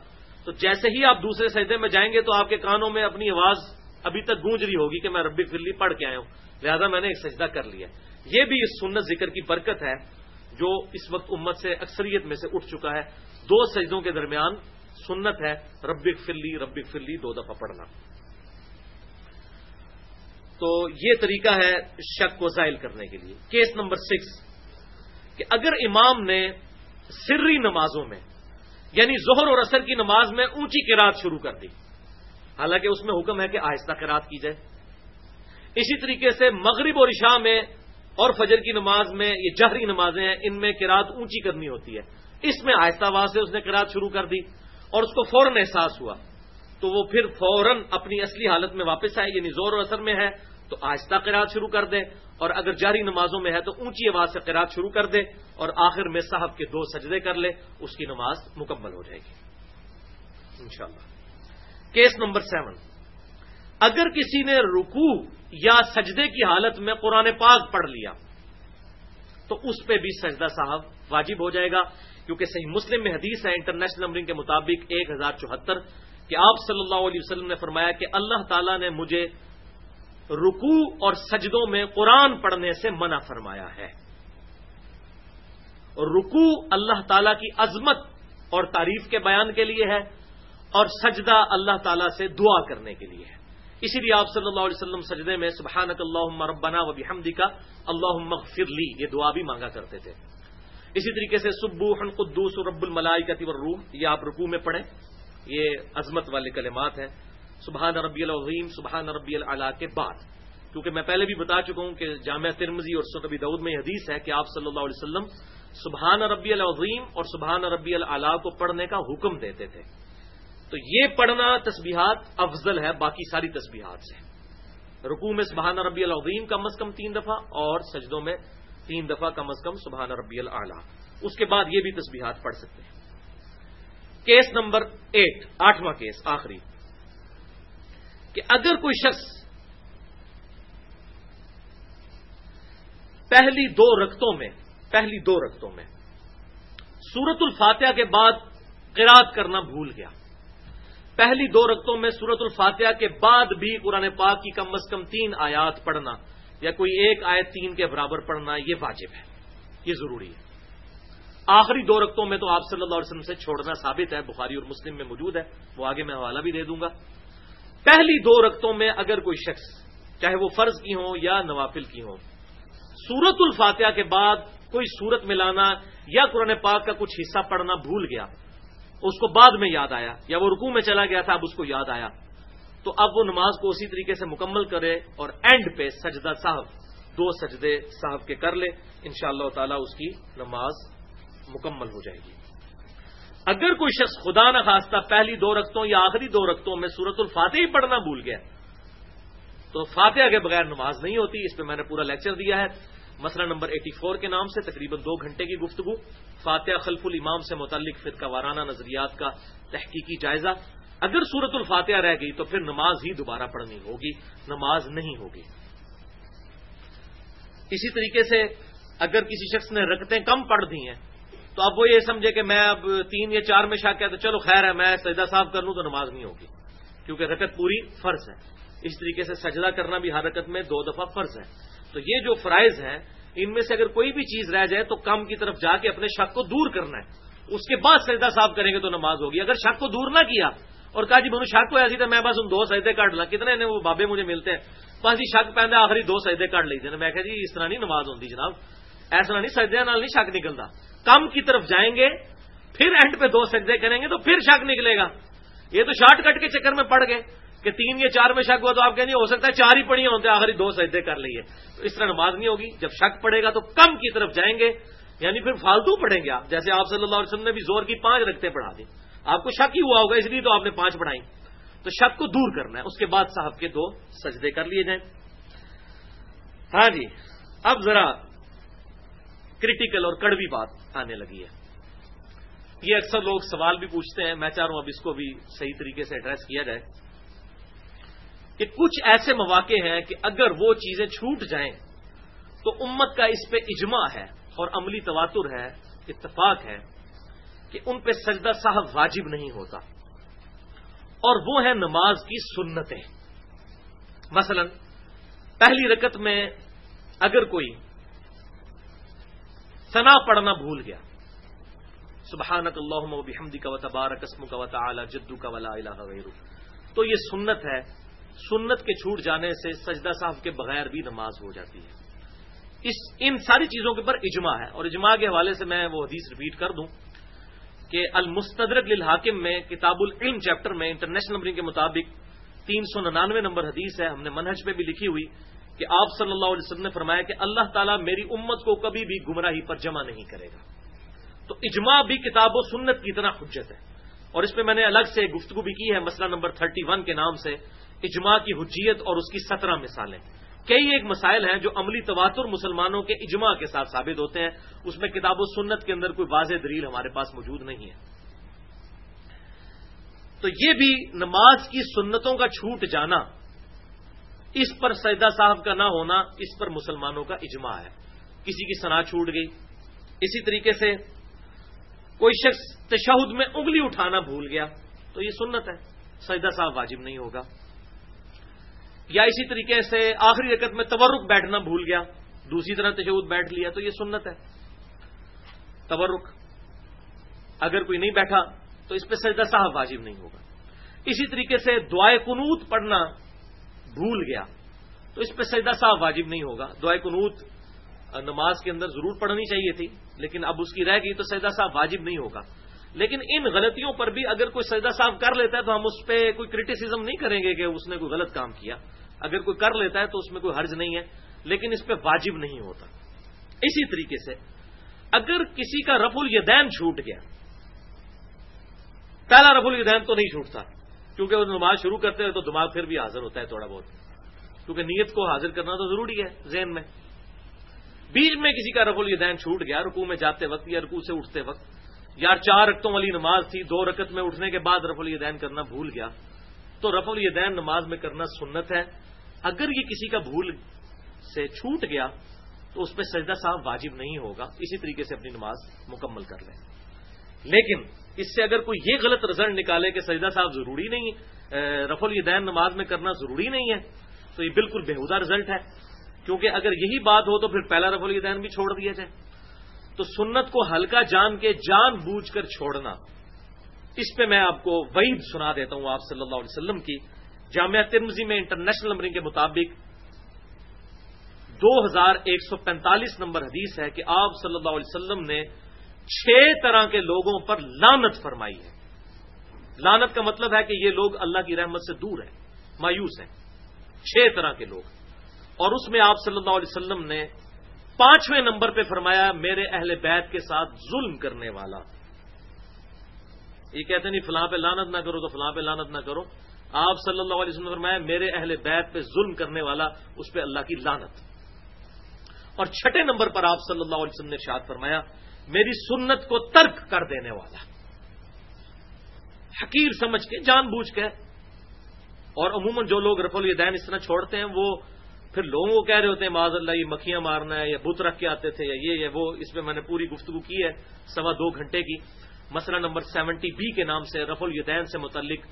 تو جیسے ہی آپ دوسرے سجدے میں جائیں گے تو آپ کے کانوں میں اپنی آواز ابھی تک گونج رہی ہوگی کہ میں ربی فلی پڑھ کے آیا ہوں۔ لہذا میں نے ایک سجدہ کر لیا۔ یہ بھی اس سنت ذکر کی برکت ہے جو اس وقت امت سے اکثریت میں سے اٹھ چکا ہے۔ دو سجدوں کے درمیان سنت ہے ربک فلی ربک فلی دو دفعہ پڑھنا۔ تو یہ طریقہ ہے شک کو ظاہر کرنے کے لیے۔ کیس نمبر سکس کہ اگر امام نے سری نمازوں میں یعنی زہر اور اثر کی نماز میں اونچی کراط شروع کر دی۔ حالانکہ اس میں حکم ہے کہ آہستہ کراط کی جائے۔ اسی طریقے سے مغرب اور عشاء میں اور فجر کی نماز میں یہ جہری نمازیں ہیں، ان میں کراط اونچی کرنی ہوتی ہے۔ اس میں آہستہ آواز سے اس نے کراط شروع کر دی اور اس کو فوراً احساس ہوا۔ تو وہ پھر فوراً اپنی اصلی حالت میں واپس آئے یعنی زور و اثر میں ہے۔ تو آہستہ قرآد شروع کر دے اور اگر جاری نمازوں میں ہے تو اونچی آواز سے قرآد شروع کر دے اور آخر میں صاحب کے دو سجدے کر لے، اس کی نماز مکمل ہو جائے گی۔ انشاءاللہ۔ Case number seven. اگر کسی نے رکو یا سجدے کی حالت میں قرآن پاک پڑھ لیا، تو اس پہ بھی سجدہ صاحب واجب ہو جائے گا، کیونکہ صحیح مسلم میں حدیث ہے، انٹرنیشنل نمبرنگ کے مطابق ایک ہزار چوہتر، کہ آپ صلی اللہ علیہ وسلم نے فرمایا کہ اللہ تعالیٰ نے مجھے رکو اور سجدوں میں قرآن پڑھنے سے منع فرمایا ہے۔ رکو اللہ تعالی کی عظمت اور تعریف کے بیان کے لیے ہے اور سجدہ اللہ تعالی سے دعا کرنے کے لیے ہے۔ اسی لیے آپ صلی اللہ علیہ وسلم سجدے میں سبحانک اللہ ربنا و بحمدی کا اللہ مغفر لی، یہ دعا بھی مانگا کرتے تھے۔ اسی طریقے سے سبو قدوس رب الملائی کا یہ آپ رکوع میں پڑھیں، یہ عظمت والے کلمات ہیں۔ سبحان ربی العظیم، سبحان ربی العلیٰ کے بعد۔ کیونکہ میں پہلے بھی بتا چکا ہوں کہ جامعہ ترمزی اور سنبی دعود میں حدیث ہے کہ آپ صلی اللہ علیہ وسلم سبحان ربی العظیم اور سبحان ربی العلیٰ کو پڑھنے کا حکم دیتے تھے۔ تو یہ پڑھنا تسبیحات افضل ہے، باقی ساری تسبیحات سے۔ رکوع میں سبحان ربی العظیم کم از کم تین دفعہ اور سجدوں میں تین دفعہ کم از کم سبحان ربی العلیٰ اس کے بعد یہ بھی تسبیحات پڑھ سکتے ہیں۔ کیس نمبر ایٹ، آٹھواں کیس، آخری۔ کہ اگر کوئی شخص پہلی دو رقتوں میں، پہلی دو رقتوں میں سورت الفاتحہ کے بعد قراد کرنا بھول گیا۔ پہلی دو رقتوں میں سورت الفاتحہ کے بعد بھی قرآن پاک کی کم از کم تین آیات پڑھنا یا کوئی ایک آیت تین کے برابر پڑھنا یہ واجب ہے۔ یہ ضروری ہے۔ آخری دو رقتوں میں تو آپ صلی اللہ علیہ وسلم سے چھوڑنا ثابت ہے، بخاری اور مسلم میں موجود ہے، وہ آگے میں حوالہ بھی دے دوں گا۔ پہلی دو رقتوں میں اگر کوئی شخص، چاہے وہ فرض کی ہوں یا نوافل کی ہوں سورت الفاتحہ کے بعد کوئی سورت ملانا یا قرآن پاک کا کچھ حصہ پڑھنا بھول گیا، اس کو بعد میں یاد آیا یا وہ رکوع میں چلا گیا تھا، اب اس کو یاد آیا، تو اب وہ نماز کو اسی طریقے سے مکمل کرے اور اینڈ پہ سجدہ صاحب، دو سجدے صاحب کے کر لے ان شاء اللہ تعالی اس کی نماز مکمل ہو جائے گی۔ اگر کوئی شخص خدا نہ خواستہ پہلی دو رختوں یا آخری دو رختوں میں سورت الفاتح ہی پڑھنا بھول گیا تو فاتحہ کے بغیر نماز نہیں ہوتی، اس پہ میں نے پورا لیکچر دیا ہے۔ مسئلہ نمبر ایٹی فور کے نام سے، تقریباً دو گھنٹے کی گفتگو۔ فاتحہ خلف الامام سے متعلق فرقہ وارانہ نظریات کا تحقیقی جائزہ۔ اگر سورت الفاتحہ رہ گئی تو پھر نماز ہی دوبارہ پڑھنی ہوگی، نماز نہیں ہوگی۔ اسی طریقے سے اگر کسی شخص نے رکتیں کم پڑھ دی ہیں تو اب وہ یہ سمجھے کہ میں اب تین یا چار میں شاک کیا تو چلو خیر ہے، میں سجدہ صاف کر لوں تو نماز نہیں ہوگی۔ کیونکہ رکت پوری فرض ہے۔ اس طریقے سے سجدہ کرنا بھی ہر رکت میں دو دفعہ فرض ہے۔ تو یہ جو فرائض ہیں، ان میں سے اگر کوئی بھی چیز رہ جائے تو کم کی طرف جا کے اپنے شک کو دور کرنا ہے۔ اس کے بعد سجدہ صاف کریں گے تو نماز ہوگی۔ اگر شک کو دور نہ کیا اور کہا جی بنو شک کو ایسی تو میں بس ان دو سجدے کاٹ لا، کتنے نے وہ بابے مجھے ملتے ہیں۔ بس جی شک پہنتا آخری دو سجدے کاٹ لی میں کہ جی اس طرح نہیں نماز ہوتی جناب۔ ایسا نہیں، سجدے نال نہیں شک نکلتا کم کی طرف جائیں گے، پھر اینڈ پہ دو سجدے کریں گے تو پھر شک نکلے گا۔ یہ تو شارٹ کٹ کے چکر میں پڑ گئے کہ تین یا چار میں شک ہوا تو آپ کہیں ہو سکتا ہے چار ہی پڑی ہوتے آخری دو سجدے کر لیے۔ تو اس طرح نماز نہیں ہوگی۔ جب شک پڑے گا تو کم کی طرف جائیں گے یعنی پھر فالتو پڑھیں گے آپ۔ جیسے آپ صلی اللہ علیہ وسلم نے بھی زور کی پانچ رکھتے پڑھا دی۔ آپ کو شک ہی ہوا ہوگا، اس لیے تو آپ نے پانچ پڑھائی۔ تو شک کو دور کرنا ہے۔ اس کے بعد صاحب کے دو سجدے کر لیے جائیں۔ ہاں جی اب ذرا کریٹیکل اور کڑوی بات آنے لگی ہے۔ یہ اکثر لوگ سوال بھی پوچھتے ہیں، میں چاہ رہا ہوں اب اس کو بھی صحیح طریقے سے ایڈریس کیا جائے۔ کہ کچھ ایسے مواقع ہیں کہ اگر وہ چیزیں چھوٹ جائیں تو امت کا اس پہ اجماع ہے اور عملی تواتر ہے، اتفاق ہے کہ ان پہ سجدہ صاحب واجب نہیں ہوتا۔ اور وہ ہے نماز کی سنتیں۔ مثلا، پہلی رکت میں اگر کوئی ثنا پڑھنا بھول گیا۔ سبحانت اللہ بحمدی کا وطبار قسم کا وط اعلی جدو کا ولا الہ غیرو تو یہ سنت ہے۔ سنت کے چھوٹ جانے سے سجدہ صاحب کے بغیر بھی نماز ہو جاتی ہے۔ اس، ان ساری چیزوں کے اوپر اجماع ہے۔ اور اجماع کے حوالے سے میں وہ حدیث ریپیٹ کر دوں کہ المستدرک للحاکم میں کتاب العلم چیپٹر میں انٹرنیشنل نمبرنگ کے مطابق تین سو ننانوے نمبر حدیث ہے۔ ہم نے منہج پہ بھی لکھی ہوئی۔ کہ آپ صلی اللہ علیہ وسلم نے فرمایا کہ اللہ تعالیٰ میری امت کو کبھی بھی گمراہی پر جمع نہیں کرے گا۔ تو اجماع بھی کتاب و سنت کی طرح حجت ہے۔ اور اس پہ میں نے الگ سے گفتگو بھی کی ہے مسئلہ نمبر تھرٹی ون کے نام سے۔ اجماع کی حجیت اور اس کی سترہ مثالیں۔ کئی ایک مسائل ہیں جو عملی تواتر مسلمانوں کے اجماع کے ساتھ ثابت ہوتے ہیں۔ اس میں کتاب و سنت کے اندر کوئی واضح دلیل ہمارے پاس موجود نہیں ہے۔ تو یہ بھی نماز کی سنتوں کا چھوٹ جانا اس پر سیدہ صاحب کا نہ ہونا اس پر مسلمانوں کا اجماع ہے۔ کسی کی سنا چھوٹ گئی۔ اسی طریقے سے کوئی شخص تشہد میں انگلی اٹھانا بھول گیا تو یہ سنت ہے۔ سجدہ صاحب واجب نہیں ہوگا۔ یا اسی طریقے سے آخری رکت میں تورک بیٹھنا بھول گیا۔ دوسری طرح تشہد بیٹھ لیا تو یہ سنت ہے۔ تورک اگر کوئی نہیں بیٹھا تو اس پہ سجدہ صاحب واجب نہیں ہوگا۔ اسی طریقے سے دعائے کنوت پڑھنا بھول گیا، تو اس پہ سجدہ صاحب واجب نہیں ہوگا۔ دعائے کنوت نماز کے اندر ضرور پڑھنی چاہیے تھی، لیکن اب اس کی رہ گئی تو سجدہ صاحب واجب نہیں ہوگا۔ لیکن ان غلطیوں پر بھی اگر کوئی سجدہ صاحب کر لیتا ہے تو ہم اس پہ کوئی کریٹیسم نہیں کریں گے کہ اس نے کوئی غلط کام کیا۔ اگر کوئی کر لیتا ہے تو اس میں کوئی حرج نہیں ہے، لیکن اس پہ واجب نہیں ہوتا۔ اسی طریقے سے اگر کسی کا رف الیدین چھوٹ گیا، پہلا رف الیدین تو نہیں چھوٹتا۔ کیونکہ وہ نماز شروع کرتے ہیں تو دماغ پھر بھی حاضر ہوتا ہے تھوڑا بہت۔ کیونکہ نیت کو حاضر کرنا تو ضروری ہے ذہن میں۔ بیچ میں کسی کا رف الیدین چھوٹ گیا رکو میں جاتے وقت یا رکو سے اٹھتے وقت۔ یا چار رقتوں والی نماز تھی، دو رکت میں اٹھنے کے بعد رف الیدین کرنا بھول گیا۔ تو رف الیدین نماز میں کرنا سنت ہے۔ اگر یہ کسی کا بھول سے چھوٹ گیا، تو اس پہ سجدہ صاحب واجب نہیں ہوگا۔ اسی طریقے سے اپنی نماز مکمل کر لیں۔ لیکن اس سے اگر کوئی یہ غلط رزلٹ نکالے کہ سجدہ صاحب ضروری نہیں رف الیدین نماز میں کرنا ضروری نہیں ہے، تو یہ بالکل بےحدہ رزلٹ ہے۔ کیونکہ اگر یہی بات ہو تو پھر پہلا رف الیدین بھی چھوڑ دیا جائے۔ تو سنت کو ہلکا جان کے جان بوجھ کر چھوڑنا۔ اس پہ میں آپ کو وعید سنا دیتا ہوں آپ صلی اللہ علیہ وسلم کی۔ جامعہ ترمزی میں انٹرنیشنل نمبرنگ کے مطابق دو ہزار ایک سو پینتالیس نمبر حدیث ہے کہ آپ صلی اللہ علیہ وسلم نے چھ طرح کے لوگوں پر لانت فرمائی ہے۔ لانت کا مطلب ہے کہ یہ لوگ اللہ کی رحمت سے دور ہیں، مایوس ہیں۔ چھ طرح کے لوگ۔ اور اس میں آپ صلی اللہ علیہ وسلم نے پانچویں نمبر پہ فرمایا، میرے اہل بیت کے ساتھ ظلم کرنے والا۔ یہ کہتے نہیں، فلاں پہ لانت نہ کرو تو فلاں پہ لانت نہ کرو۔ آپ صلی اللہ علیہ وسلم نے فرمایا، میرے اہل بیت پہ ظلم کرنے والا، اس پہ اللہ کی لانت اور چھٹے نمبر پر آپ صلی اللہ علیہ وسلم نے شاد فرمایا میری سنت کو ترک کر دینے والا حقیر سمجھ کے، جان بوجھ کے۔ اور عموماً جو لوگ رف الدین اس طرح چھوڑتے ہیں، وہ پھر لوگوں کو کہہ رہے ہوتے ہیں معذ اللہ، یہ مکھیاں مارنا ہے یا بت رکھ کے آتے تھے، یا یہ، یا وہ، اس میں میں نے پوری گفتگو کی ہے سوا دو گھنٹے کی۔ مسئلہ نمبر سیونٹی بی کے نام سے رف الدین سے متعلق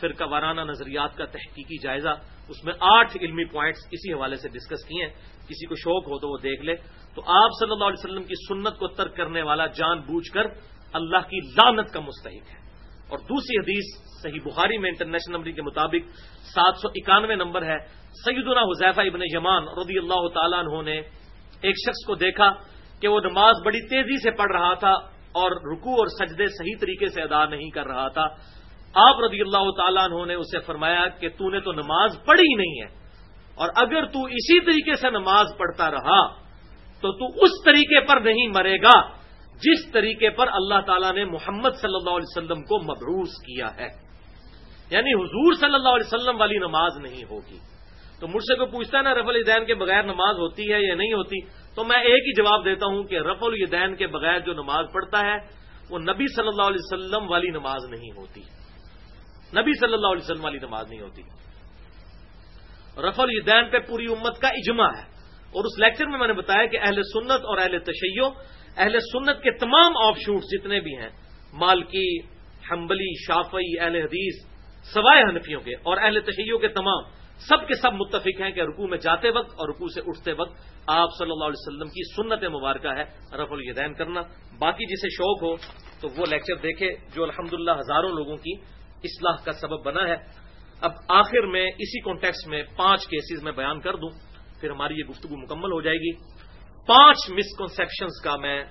فرقہ وارانہ نظریات کا تحقیقی جائزہ، اس میں آٹھ علمی پوائنٹس اسی حوالے سے ڈسکس کیے ہیں۔ کسی کو شوق ہو تو وہ دیکھ لے۔ تو آپ صلی اللہ علیہ وسلم کی سنت کو ترک کرنے والا جان بوجھ کر اللہ کی لانت کا مستحق ہے۔ اور دوسری حدیث صحیح بخاری میں انٹرنیشنل نمبر کے مطابق سات سو اکانوے نمبر ہے۔ سیدنا حذیفہ ابن یمان رضی اللہ تعالیٰ عنہ نے ایک شخص کو دیکھا کہ وہ نماز بڑی تیزی سے پڑھ رہا تھا اور رکو اور سجدے صحیح طریقے سے ادا نہیں کر رہا تھا۔ آپ رضی اللہ تعالیٰ عنہ نے اسے فرمایا کہ تو نے تو نماز پڑھی ہی نہیں ہے۔ اور اگر تو اسی طریقے سے نماز پڑھتا رہا، تو تو اس طریقے پر نہیں مرے گا جس طریقے پر اللہ تعالیٰ نے محمد صلی اللہ علیہ وسلم کو مبروس کیا ہے۔ یعنی حضور صلی اللہ علیہ وسلم والی نماز نہیں ہوگی۔ تو مجھ سے کوئی پوچھتا ہے نا رف الدین کے بغیر نماز ہوتی ہے یا نہیں ہوتی؟ تو میں ایک ہی جواب دیتا ہوں کہ رف الدین کے بغیر جو نماز پڑھتا ہے، وہ نبی صلی اللہ علیہ وسلم والی نماز نہیں ہوتی۔ نبی صلی اللہ علیہ وسلم والی نماز نہیں ہوتی۔ رف الدین پہ پوری امت کا اجماع ہے۔ اور اس لیکچر میں میں نے بتایا کہ اہل سنت اور اہل تشیع، اہل سنت کے تمام آف شوٹ جتنے بھی ہیں، مالکی، حنبلی شافئی اہل حدیث، سوائے حنفیوں کے اور اہل تشیعوں کے تمام، سب کے سب متفق ہیں کہ رکو میں جاتے وقت اور رکو سے اٹھتے وقت آپ صلی اللہ علیہ وسلم کی سنت مبارکہ ہے رف الدین کرنا۔ باقی جسے شوق ہو تو وہ لیکچر دیکھے جو الحمد ہزاروں لوگوں کی اصلاح کا سبب بنا ہے۔ اب آخر میں اسی کانٹیکس میں پانچ کیسز میں بیان کر دوں، پھر ہماری یہ گفتگو مکمل ہو جائے گی۔ پانچ مسکنسپشنس کا میں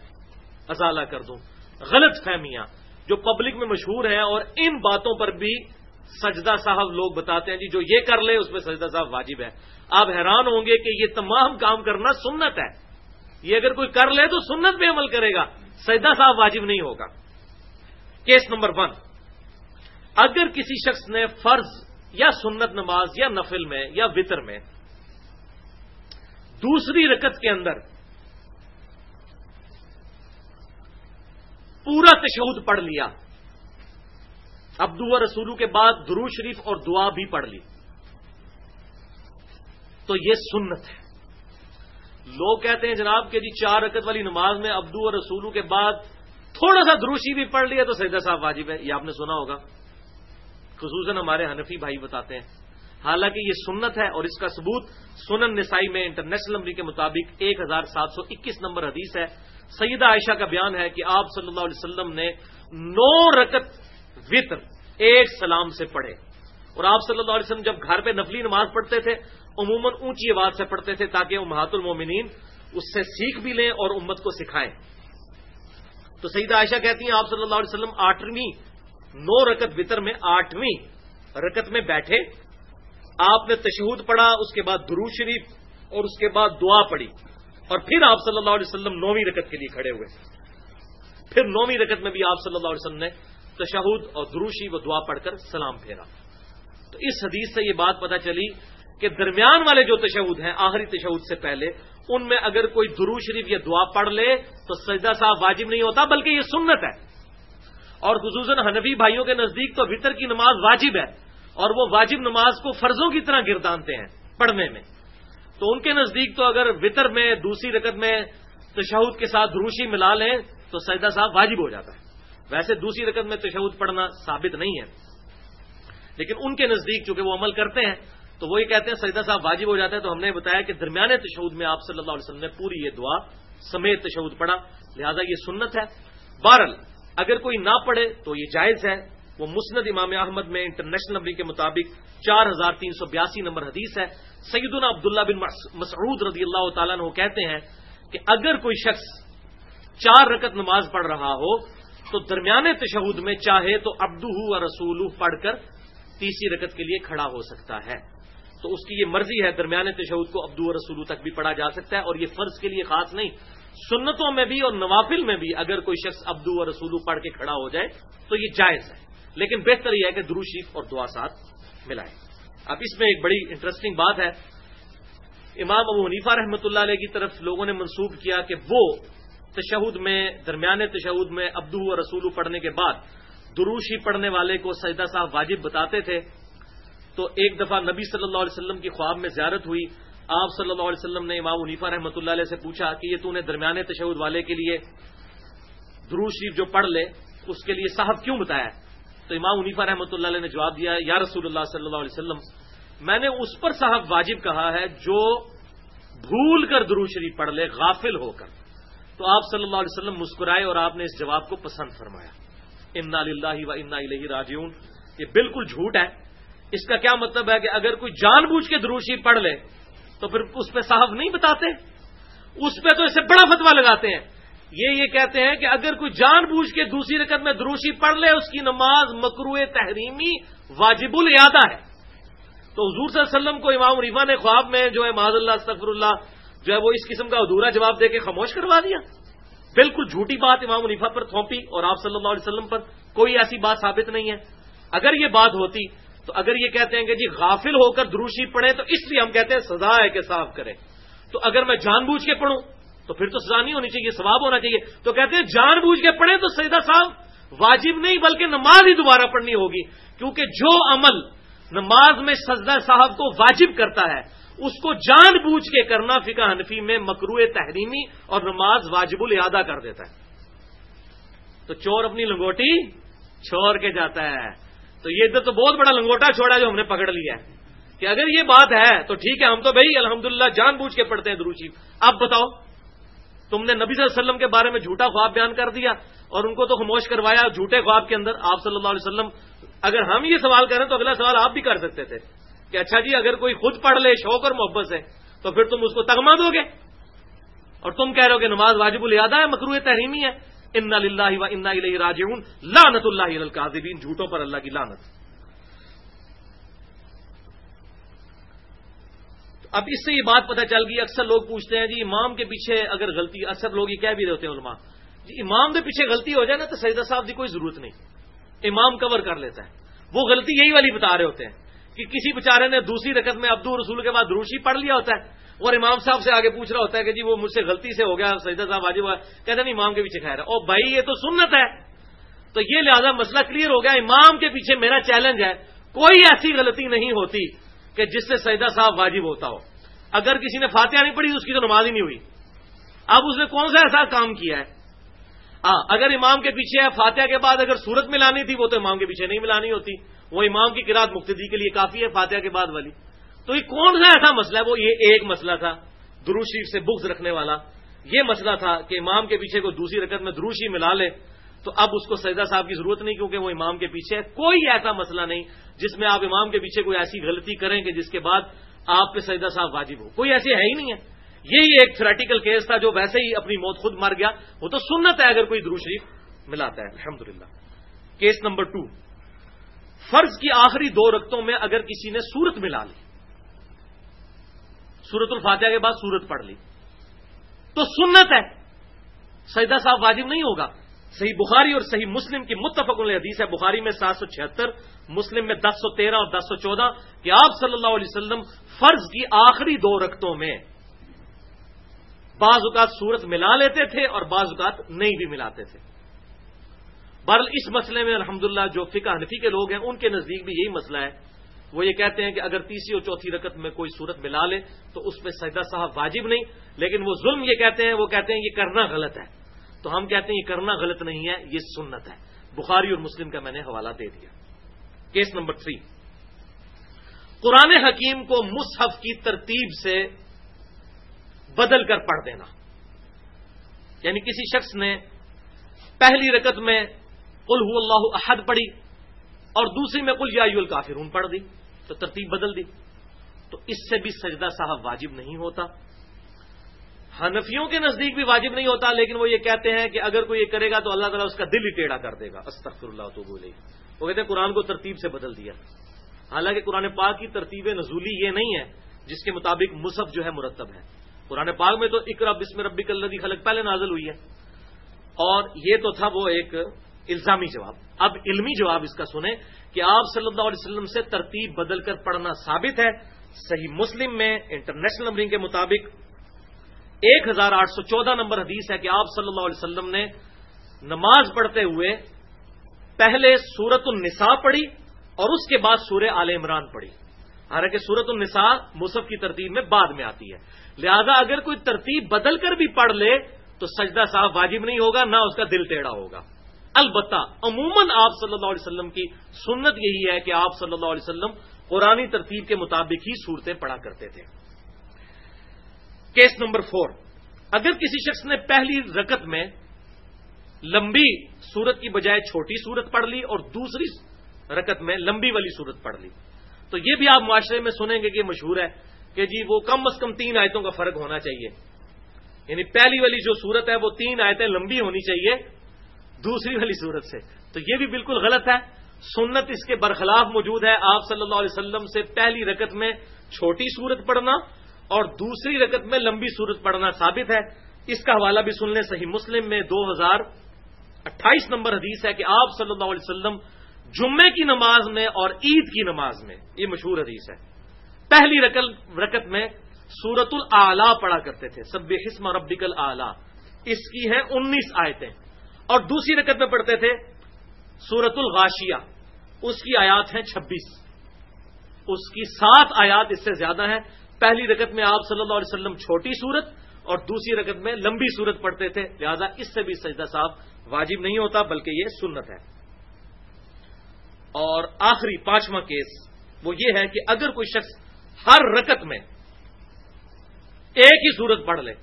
ازالہ کر دوں۔ غلط فہمیاں جو پبلک میں مشہور ہیں اور ان باتوں پر بھی سجدہ صاحب لوگ بتاتے ہیں جی جو یہ کر لے، اس میں سجدہ صاحب واجب ہے۔ آپ حیران ہوں گے کہ یہ تمام کام کرنا سنت ہے۔ یہ اگر کوئی کر لے تو سنت پہ عمل کرے گا۔ سجدہ صاحب واجب نہیں ہوگا۔ کیس نمبر ون اگر کسی شخص نے فرض یا سنت نماز یا نفل میں یا وطر میں، دوسری رکت کے اندر پورا تشہد پڑھ لیا۔ ابدو رسولو کے بعد درو شریف اور دعا بھی پڑھ لی۔ تو یہ سنت ہے۔ لوگ کہتے ہیں جناب کہ جی چار رکت والی نماز میں ابدو اور رسولو کے بعد تھوڑا سا دروشی بھی پڑھ لیا تو سیدہ صاحب واجب ہے، یہ آپ نے سنا ہوگا۔ خصوصاً ہمارے حنفی بھائی بتاتے ہیں۔ حالانکہ یہ سنت ہے اور اس کا ثبوت سنن نسائی میں انٹرنیشنل نمبر کے مطابق ایک ہزار سات سو اکیس نمبر حدیث ہے۔ سیدہ عائشہ کا بیان ہے کہ آپ صلی اللہ علیہ وسلم نے نو رکت وطر ایک سلام سے پڑھے۔ اور آپ صلی اللہ علیہ وسلم جب گھر پہ نفلی نماز پڑھتے تھے، عموماً اونچی آواز سے پڑھتے تھے تاکہ وہ المومنین اس سے سیکھ بھی لیں اور امت کو سکھائیں۔ تو سیدہ عائشہ کہتی ہیں، آپ صلی اللہ علیہ وسلم آٹھویں نو رکت وطر میں آٹھویں رکت میں بیٹھے۔ آپ نے تشہود پڑھا، اس کے بعد درو شریف اور اس کے بعد دعا پڑھی۔ اور پھر آپ صلی اللہ علیہ وسلم نویں رکت کے لیے کھڑے ہوئے۔ پھر نویں رکت میں بھی آپ صلی اللہ علیہ وسلم نے تشہد اور دروشی و دعا پڑھ کر سلام پھیرا۔ تو اس حدیث سے یہ بات پتہ چلی کہ درمیان والے جو تشہد ہیں، آخری تشہد سے پہلے، ان میں اگر کوئی درو شریف یا دعا پڑھ لے تو سجدہ صاحب واجب نہیں ہوتا، بلکہ یہ سنت ہے۔ اور خصوصاً حنفی بھائیوں کے نزدیک تو وطر کی نماز واجب ہے اور وہ واجب نماز کو فرضوں کی طرح گردانتے ہیں پڑھنے میں۔ تو ان کے نزدیک تو اگر وطر میں دوسری رکت میں تشہد کے ساتھ دروشی ملا لیں تو سجدہ صاحب واجب ہو جاتا ہے۔ ویسے دوسری رقم میں تشہد پڑھنا ثابت نہیں ہے۔ لیکن ان کے نزدیک چونکہ وہ عمل کرتے ہیں، تو وہ یہ کہتے ہیں سجدہ صاحب واجب ہو جاتا ہے۔ تو ہم نے بتایا کہ درمیانے تشہد میں آپ صلی اللہ علیہ وسلم نے پوری یہ دعا، سمیت تشہد پڑھا۔ لہذا یہ سنت ہے۔ بہرل اگر کوئی نہ پڑھے تو یہ جائز ہے۔ وہ مسند امام احمد میں انٹرنیشنل نمبر کے مطابق چار ہزار تین سو بیاسی نمبر حدیث ہے۔ سیدنا عبداللہ بن مسعود رضی اللہ تعالیٰ وہ کہتے ہیں کہ اگر کوئی شخص چار رکت نماز پڑھ رہا ہو تو درمیانے تشہد میں چاہے تو ابدو اور رسول پڑھ کر تیسری رکت کے لیے کھڑا ہو سکتا ہے۔ تو اس کی یہ مرضی ہے درمیانے تشہد کو ابدو اور رسولو تک بھی پڑھا جا سکتا ہے اور یہ فرض کے لیے خاص نہیں۔ سنتوں میں بھی اور نوافل میں بھی اگر کوئی شخص ابدو اور رسولو پڑھ کے کھڑا ہو جائے تو یہ جائز ہے۔ لیکن بہتر یہ ہے کہ درو شریف اور دعا ساتھ ملائے اب اس میں ایک بڑی انٹرسٹنگ بات ہے۔ امام ابو حنیفہ رحمۃ اللہ علیہ کی طرف لوگوں نے منسوخ کیا کہ وہ تشہد میں، درمیان تشہد میں ابدو و رسول پڑھنے کے بعد دروشی پڑھنے والے کو سجدہ صاحب واجب بتاتے تھے۔ تو ایک دفعہ نبی صلی اللہ علیہ وسلم کی خواب میں زیارت ہوئی۔ آپ صلی اللہ علیہ وسلم نے امام عنیفا رحمۃ اللہ علیہ سے پوچھا کہ یہ تو نے درمیان تشہد والے کے لیے درو شریف جو پڑھ لے، اس کے لیے صاحب کیوں بتایا؟ تو امام عنیفا رحمۃ اللہ علیہ نے جواب دیا، یا رسول اللہ صلی اللہ علیہ وسلم، میں نے اس پر صاحب واجب کہا ہے، جو بھول کر درو شریف پڑھ لے، غافل ہو کر۔ تو آپ صلی اللہ علیہ وسلم مسکرائے اور آپ نے اس جواب کو پسند فرمایا۔ انا اللہ و انا الہ راجعون۔ یہ بالکل جھوٹ ہے۔ اس کا کیا مطلب ہے کہ اگر کوئی جان بوجھ کے دروشی پڑھ لے تو پھر اس پہ صاحب نہیں بتاتے؟ اس پہ تو اسے بڑا فتوا لگاتے ہیں۔ یہ یہ کہتے ہیں کہ اگر کوئی جان بوجھ کے دوسری رقم میں دروشی پڑھ لے، اس کی نماز مکرو تحریمی واجب الیادہ ہے۔ تو حضور صلی اللہ علیہ وسلم کو امام ریفا نے خواب میں جو ہے معذ اللہ، استغفر اللہ، جو ہے، وہ اس قسم کا ادھورا جواب دے کے خاموش کروا دیا۔ بالکل جھوٹی بات امام منیفا پر تھوپی اور آپ صلی اللہ علیہ وسلم پر کوئی ایسی بات ثابت نہیں ہے۔ اگر یہ بات ہوتی تو اگر یہ کہتے ہیں کہ جی غافل ہو کر دروشی پڑھے تو اس لیے ہم کہتے ہیں سزا ہے کہ صاف کرے تو اگر میں جان بوجھ کے پڑھوں تو پھر تو سزا نہیں ہونی چاہیے، ثواب ہونا چاہیے۔ تو کہتے ہیں جان بوجھ کے پڑھے تو سیدہ صاحب واجب نہیں بلکہ نماز ہی دوبارہ پڑھنی ہوگی۔ کیونکہ جو عمل نماز میں سجدہ صاحب کو واجب کرتا ہے، اس کو جان بوجھ کے کرنا فقہ حنفی میں مکرو تحریمی اور نماز واجب الادا کر دیتا ہے۔ تو چور اپنی لنگوٹی چھوڑ کے جاتا ہے۔ تو یہ ادھر تو بہت بڑا لنگوٹا چھوڑا جو ہم نے پکڑ لیا ہے کہ اگر یہ بات ہے تو ٹھیک ہے، ہم تو بھائی الحمدللہ جان بوجھ کے پڑھتے ہیں دروشی اب بتاؤ، تم نے نبی صلی اللہ علیہ وسلم کے بارے میں جھوٹا خواب بیان کر دیا اور ان کو تو خاموش کروایا جھوٹے خواب کے اندر آپ صلی اللہ علیہ وسلم۔ اگر ہم یہ سوال کریں تو اگلا سوال آپ بھی کر سکتے تھے کہ اچھا جی اگر کوئی خود پڑھ لے، شوق اور محبت سے، تو پھر تم اس کو تگما دو گے؟ اور تم کہہ رہے ہو کہ نماز واجب الیادا ہے مکرو تحریمی ہے۔ ان اللہ و انا راج لانت اللہ القاظبین جھوٹوں پر اللہ کی لانت اب اس سے یہ بات پتہ چل گئی، اکثر لوگ پوچھتے ہیں جی امام کے پیچھے اگر غلطی، اکثر لوگ یہ کہہ بھی رہے ہوتے ہیں علماء جی امام کے پیچھے غلطی ہو جائے نا تو سیدہ صاحب کی کوئی ضرورت نہیں۔ امام کور کر لیتا ہے۔ وہ غلطی یہی والی بتا رہے ہوتے ہیں کہ کسی بےچارے نے دوسری رقط میں عبدو رسول کے بعد روشی پڑھ لیا ہوتا ہے۔ اور امام صاحب سے آگے پوچھ رہا ہوتا ہے کہ جی وہ مجھ سے غلطی سے ہو گیا سیدہ صاحب واجب ہوا۔ کہتے ہیں امام کے پیچھے خیر ہے۔ اور بھائی، یہ تو سنت ہے۔ تو یہ لہذا مسئلہ کلیئر ہو گیا۔ امام کے پیچھے میرا چیلنج ہے۔ کوئی ایسی غلطی نہیں ہوتی کہ جس سے سیدہ صاحب واجب ہوتا ہو۔ اگر کسی نے فاتحہ نہیں پڑھی تو اس کی تو نماز ہی نہیں ہوئی۔ اب اس نے کون سا ایسا کام کیا ہے؟ ہاں اگر امام کے پیچھے ہے، فاتحہ کے بعد اگر صورت ملانی تھی، وہ تو امام کے پیچھے نہیں ملانی ہوتی۔ وہ امام کی کراط مقتدی کے لیے کافی ہے، فاتحہ کے بعد والی۔ تو یہ کون سا ایسا مسئلہ ہے؟ وہ یہ ایک مسئلہ تھا دروشی سے بغض رکھنے والا۔ یہ مسئلہ تھا کہ امام کے پیچھے کو دوسری رکعت میں دروشی ملا لے، تو اب اس کو سجدہ صاحب کی ضرورت نہیں کیونکہ وہ امام کے پیچھے ہے۔ کوئی ایسا مسئلہ نہیں جس میں آپ امام کے پیچھے کوئی ایسی غلطی کریں کہ جس کے بعد آپ پہ سجدہ صاحب واجب ہو۔ کوئی ایسی ہے ہی نہیں ہے۔ یہی ایک تھریٹیکل کیس تھا جو ویسے ہی اپنی موت خود مر گیا۔ وہ تو سنت ہے اگر کوئی درو شریف ملاتا ہے۔ الحمد کیس نمبر ٹو فرض کی آخری دو رقطوں میں اگر کسی نے سورت ملا لی سورت الفاتحہ کے بعد سورت پڑھ لی۔ تو سنت ہے۔ سجدہ صاحب واجب نہیں ہوگا۔ صحیح بخاری اور صحیح مسلم کی متفق حدیث ہے۔ بخاری میں سات سو چھہتر، مسلم میں دس سو تیرہ اور دس سو چودہ کہ آپ صلی اللہ علیہ وسلم فرض کی آخری دو رقطوں میں بعض اوقات صورت ملا لیتے تھے اور بعض اوقات نہیں بھی ملاتے تھے۔ بہرحال اس مسئلے میں الحمدللہ جو فقہ حنفی کے لوگ ہیں، ان کے نزدیک بھی یہی مسئلہ ہے۔ وہ یہ کہتے ہیں کہ اگر تیسری اور چوتھی رکت میں کوئی صورت ملا لے تو اس پہ سجدہ صاحب واجب نہیں، لیکن وہ ظلم یہ کہتے ہیں، وہ کہتے ہیں یہ کرنا غلط ہے۔ تو ہم کہتے ہیں یہ کرنا غلط نہیں ہے، یہ سنت ہے۔ بخاری اور مسلم کا میں نے حوالہ دے دیا۔ Case number three. قرآن حکیم کو مصحف کی ترتیب سے بدل کر پڑھ دینا۔ یعنی کسی شخص نے پہلی رکت میں قل ہو اللہ احد پڑھی اور دوسری میں کل یا الکافرون پڑھ دی۔ تو ترتیب بدل دی۔ تو اس سے بھی سجدہ صاحب واجب نہیں ہوتا۔ حنفیوں کے نزدیک بھی واجب نہیں ہوتا، لیکن وہ یہ کہتے ہیں کہ اگر کوئی یہ کرے گا تو اللہ تعالیٰ اس کا دل ہی ٹیڑھا کر دے گا۔ استغفر اللہ تو بولے وہ کہتے ہیں قرآن کو ترتیب سے بدل دیا۔ حالانکہ قرآن پاک کی ترتیب نزولی یہ نہیں ہے، جس کے مطابق مصحف جو ہے مرتب ہے۔ قرآن پاک میں تو اقرا بسم ربی کلدی خلق، پہلے نازل ہوئی ہے۔ اور یہ تو تھا وہ ایک الزامی جواب۔ اب علمی جواب اس کا سنیں کہ آپ صلی اللہ علیہ وسلم سے ترتیب بدل کر پڑھنا ثابت ہے۔ صحیح مسلم میں انٹرنیشنل نمبرنگ کے مطابق ایک ہزار آٹھ سو چودہ نمبر حدیث ہے کہ آپ صلی اللہ علیہ وسلم نے نماز پڑھتے ہوئے پہلے سورت النساء پڑھی اور اس کے بعد سورہ آل عمران پڑھی۔ حالانکہ سورت النساء مصحف کی ترتیب میں بعد میں آتی ہے۔ لہذا اگر کوئی ترتیب بدل کر بھی پڑھ لے تو سجدہ صاحب واجب نہیں ہوگا، نہ اس کا دل ٹیڑھا ہوگا۔ البتہ عموماً آپ صلی اللہ علیہ وسلم کی سنت یہی ہے کہ آپ صلی اللہ علیہ وسلم قرآن ترتیب کے مطابق ہی صورتیں پڑھا کرتے تھے۔ کیس نمبر فور اگر کسی شخص نے پہلی رکت میں لمبی سورت کی بجائے چھوٹی سورت پڑھ لی اور دوسری رکت میں لمبی والی سورت پڑھ لی، تو یہ بھی آپ معاشرے میں سنیں گے کہ مشہور ہے کہ جی وہ کم از کم تین آیتوں کا فرق ہونا چاہیے۔ یعنی پہلی والی جو سورت ہے وہ تین آیتیں لمبی ہونی چاہیے دوسری والی سورت سے۔ تو یہ بھی بالکل غلط ہے۔ سنت اس کے برخلاف موجود ہے۔ آپ صلی اللہ علیہ وسلم سے پہلی رکت میں چھوٹی سورت پڑھنا اور دوسری رکت میں لمبی سورت پڑھنا ثابت ہے۔ اس کا حوالہ بھی سن لیں۔ صحیح مسلم میں دو ہزار اٹھائیس نمبر حدیث ہے کہ آپ صلی اللہ علیہ وسلم جمعے کی نماز میں اور عید کی نماز میں، یہ مشہور حدیث ہے۔ پہلی رکت میں سورت العلا پڑھا کرتے تھے۔ سب حسم ربیکل اعلی اس کی ہے انیس آیتیں۔ اور دوسری رکت میں پڑھتے تھے سورت الغاشیہ۔ اس کی آیات ہیں چھبیس۔ اس کی سات آیات اس سے زیادہ ہیں۔ پہلی رکت میں آپ صلی اللہ علیہ وسلم چھوٹی صورت اور دوسری رکت میں لمبی صورت پڑھتے تھے۔ لہذا اس سے بھی سجدہ صاحب واجب نہیں ہوتا، بلکہ یہ سنت ہے۔ اور آخری پانچواں کیس وہ یہ ہے کہ اگر کوئی شخص ہر رکت میں ایک ہی سورت پڑھ لے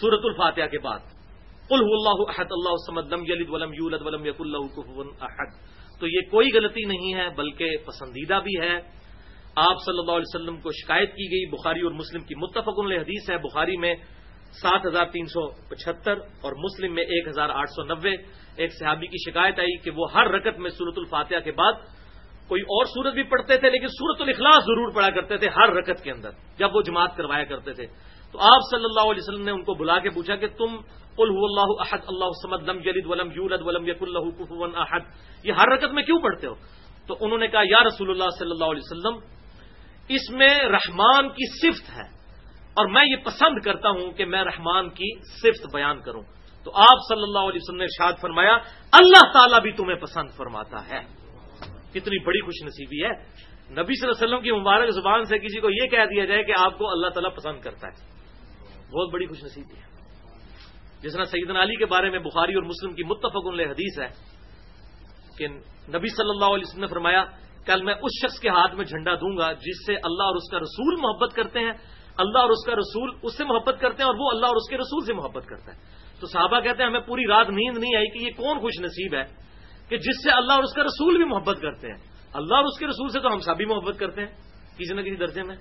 سورت الفاتحہ کے بعد اللہ احد اللہ وسمد لم یلد ولم یولد ولم یق اللہ احد تو یہ کوئی غلطی نہیں ہے، بلکہ پسندیدہ بھی ہے۔ آپ صلی اللہ علیہ وسلم کو شکایت کی گئی، بخاری اور مسلم کی متفق حدیث ہے۔ بخاری میں سات ہزار تین سو پچہتر اور مسلم میں ایک ہزار آٹھ سو نبے ایک صحابی کی شکایت آئی کہ وہ ہر رکت میں سورت الفاتحہ کے بعد کوئی اور سورت بھی پڑھتے تھے، لیکن سورت الاخلاص ضرور پڑھا کرتے تھے ہر رکت کے اندر، جب وہ جماعت کروایا کرتے تھے۔ تو آپ صلی اللہ علیہ وسلم نے ان کو بلا کے پوچھا کہ تم اللہ احد، اللہ سمد لم جلد ولم یولد ولم یق اللہ کفون احد۔ یہ ہر رکت میں کیوں پڑھتے ہو؟ تو انہوں نے کہا، یا رسول اللہ صلی اللہ علیہ وسلم، اس میں رحمان کی صفت ہے۔ اور میں یہ پسند کرتا ہوں کہ میں رحمان کی صفت بیان کروں۔ تو آپ صلی اللہ علیہ وسلم نے شاد فرمایا، اللہ تعالیٰ بھی تمہیں پسند فرماتا ہے۔ کتنی بڑی خوش نصیبی ہے۔ نبی صلی اللہ علیہ وسلم کی مبارک زبان سے کسی کو یہ کہہ دیا جائے کہ آپ کو اللہ تعالیٰ پسند کرتا ہے۔ بہت بڑی خوش نصیبی ہے۔ جس طرح سیدنا علی کے بارے میں بخاری اور مسلم کی متفق حدیث ہے کہ نبی صلی اللہ علیہ وسلم نے فرمایا، کل میں اس شخص کے ہاتھ میں جھنڈا دوں گا جس سے اللہ اور اس کا رسول محبت کرتے ہیں۔ اللہ اور اس کا رسول اس سے محبت کرتے ہیں اور وہ اللہ اور اس کے رسول سے محبت کرتا ہے۔ تو صحابہ کہتے ہیں، ہمیں پوری رات نیند نہیں آئی کہ یہ کون خوش نصیب ہے کہ جس سے اللہ اور اس کا رسول بھی محبت کرتے ہیں۔ اللہ اور اس کے رسول سے تو ہم سبھی محبت کرتے ہیں، کسی نہ کسی درجے میں۔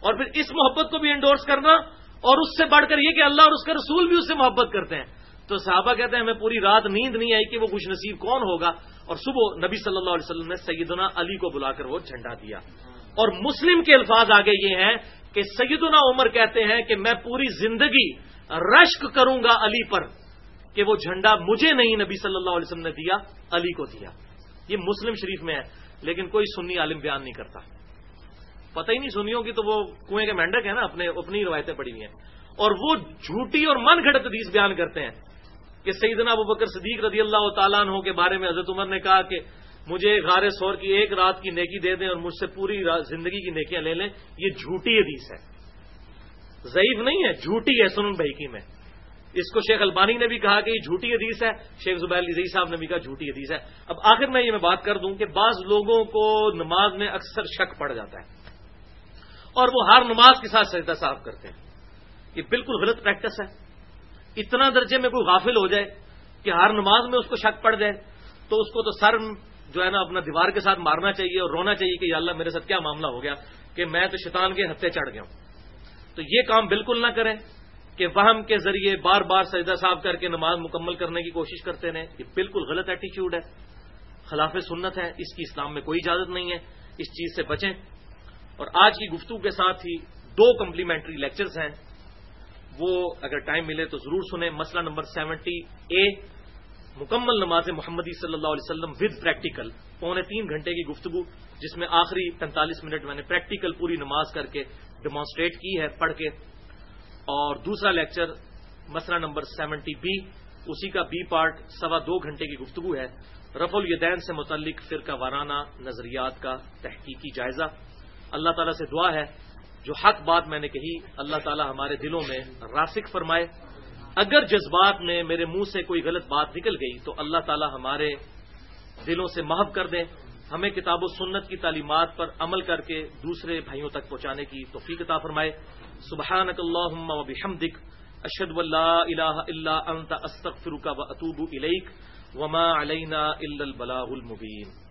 اور پھر اس محبت کو بھی انڈورس کرنا اور اس سے بڑھ کر یہ کہ اللہ اور اس کے رسول بھی اس سے محبت کرتے ہیں۔ تو صحابہ کہتے ہیں، ہمیں پوری رات نیند نہیں آئی کہ وہ خوش نصیب کون ہوگا۔ اور صبح نبی صلی اللہ علیہ وسلم نے سیدنا علی کو بلا کر وہ جھنڈا دیا۔ اور مسلم کے الفاظ آگے یہ ہیں کہ سیدنا عمر کہتے ہیں کہ میں پوری زندگی رشک کروں گا علی پر کہ وہ جھنڈا مجھے نہیں نبی صلی اللہ علیہ وسلم نے دیا، علی کو دیا۔ یہ مسلم شریف میں ہے، لیکن کوئی سنی عالم بیان نہیں کرتا۔ پتہ ہی نہیں سنیوں کی تو وہ کنویں کے مینڈک ہیں نا، اپنے اپنی روایتیں پڑی ہوئی ہیں۔ اور وہ جھوٹی اور من گھڑت حدیث بیان کرتے ہیں کہ سیدنا ابو بکر صدیق رضی اللہ تعالیٰ عنہ کے بارے میں حضرت عمر نے کہا کہ مجھے غار سور کی ایک رات کی نیکی دے دیں اور مجھ سے پوری زندگی کی نیکیاں لے لیں۔ یہ جھوٹی حدیث ہے۔ ضعیف نہیں ہے، جھوٹی ہے سنن بھائی میں۔ اس کو شیخ البانی نے بھی کہا کہ یہ جھوٹی حدیث ہے۔ شیخ زبیر علی صاحب نے بھی کہا جھوٹی حدیث ہے۔ اب آخر میں یہ میں بات کر دوں کہ بعض لوگوں کو نماز میں اکثر شک پڑ جاتا ہے۔ اور وہ ہر نماز کے ساتھ سجدہ صاف کرتے ہیں۔ یہ بالکل غلط پریکٹس ہے۔ اتنا درجے میں کوئی غافل ہو جائے کہ ہر نماز میں اس کو شک پڑ جائے، تو اس کو تو سر جو ہے نا اپنا دیوار کے ساتھ مارنا چاہیے اور رونا چاہیے کہ یا اللہ میرے ساتھ کیا معاملہ ہو گیا کہ میں تو شیطان کے ہتھے چڑھ گیا ہوں۔ تو یہ کام بالکل نہ کریں کہ وہم کے ذریعے بار بار سجدہ صاف کر کے نماز مکمل کرنے کی کوشش کرتے رہیں۔ یہ بالکل غلط ایٹیچیوڈ ہے۔ خلاف سنت ہے، اس کی اسلام میں کوئی اجازت نہیں ہے۔ اس چیز سے بچیں۔ اور آج کی گفتگو کے ساتھ ہی دو کمپلیمنٹری لیکچرز ہیں۔ وہ اگر ٹائم ملے تو ضرور سنیں۔ مسئلہ نمبر سیونٹی اے مکمل نماز محمدی صلی اللہ علیہ وسلم ود پریکٹیکل پونے تین گھنٹے کی گفتگو، جس میں آخری پینتالیس منٹ میں نے پریکٹیکل پوری نماز کر کے ڈیمانسٹریٹ کی ہے، پڑھ کے۔ اور دوسرا لیکچر مسئلہ نمبر سیونٹی بی اسی کا بی پارٹ سوا دو گھنٹے کی گفتگو ہے۔ رف الیدین سے متعلق فرقہ وارانہ نظریات کا تحقیقی جائزہ۔ اللہ تعالیٰ سے دعا ہے، جو حق بات میں نے کہی، اللہ تعالیٰ ہمارے دلوں میں راسک فرمائے۔ اگر جذبات میں میرے منہ سے کوئی غلط بات نکل گئی، تو اللہ تعالیٰ ہمارے دلوں سے محب کر دیں۔ ہمیں کتاب و سنت کی تعلیمات پر عمل کر کے دوسرے بھائیوں تک پہنچانے کی توفیق عطا فرمائے۔ سبحانک اللہم و بحمدک، اشہد واللہ الہ الا انت، استغفرک و اتوب الیک۔ وما علینا الا البلاغ المبین۔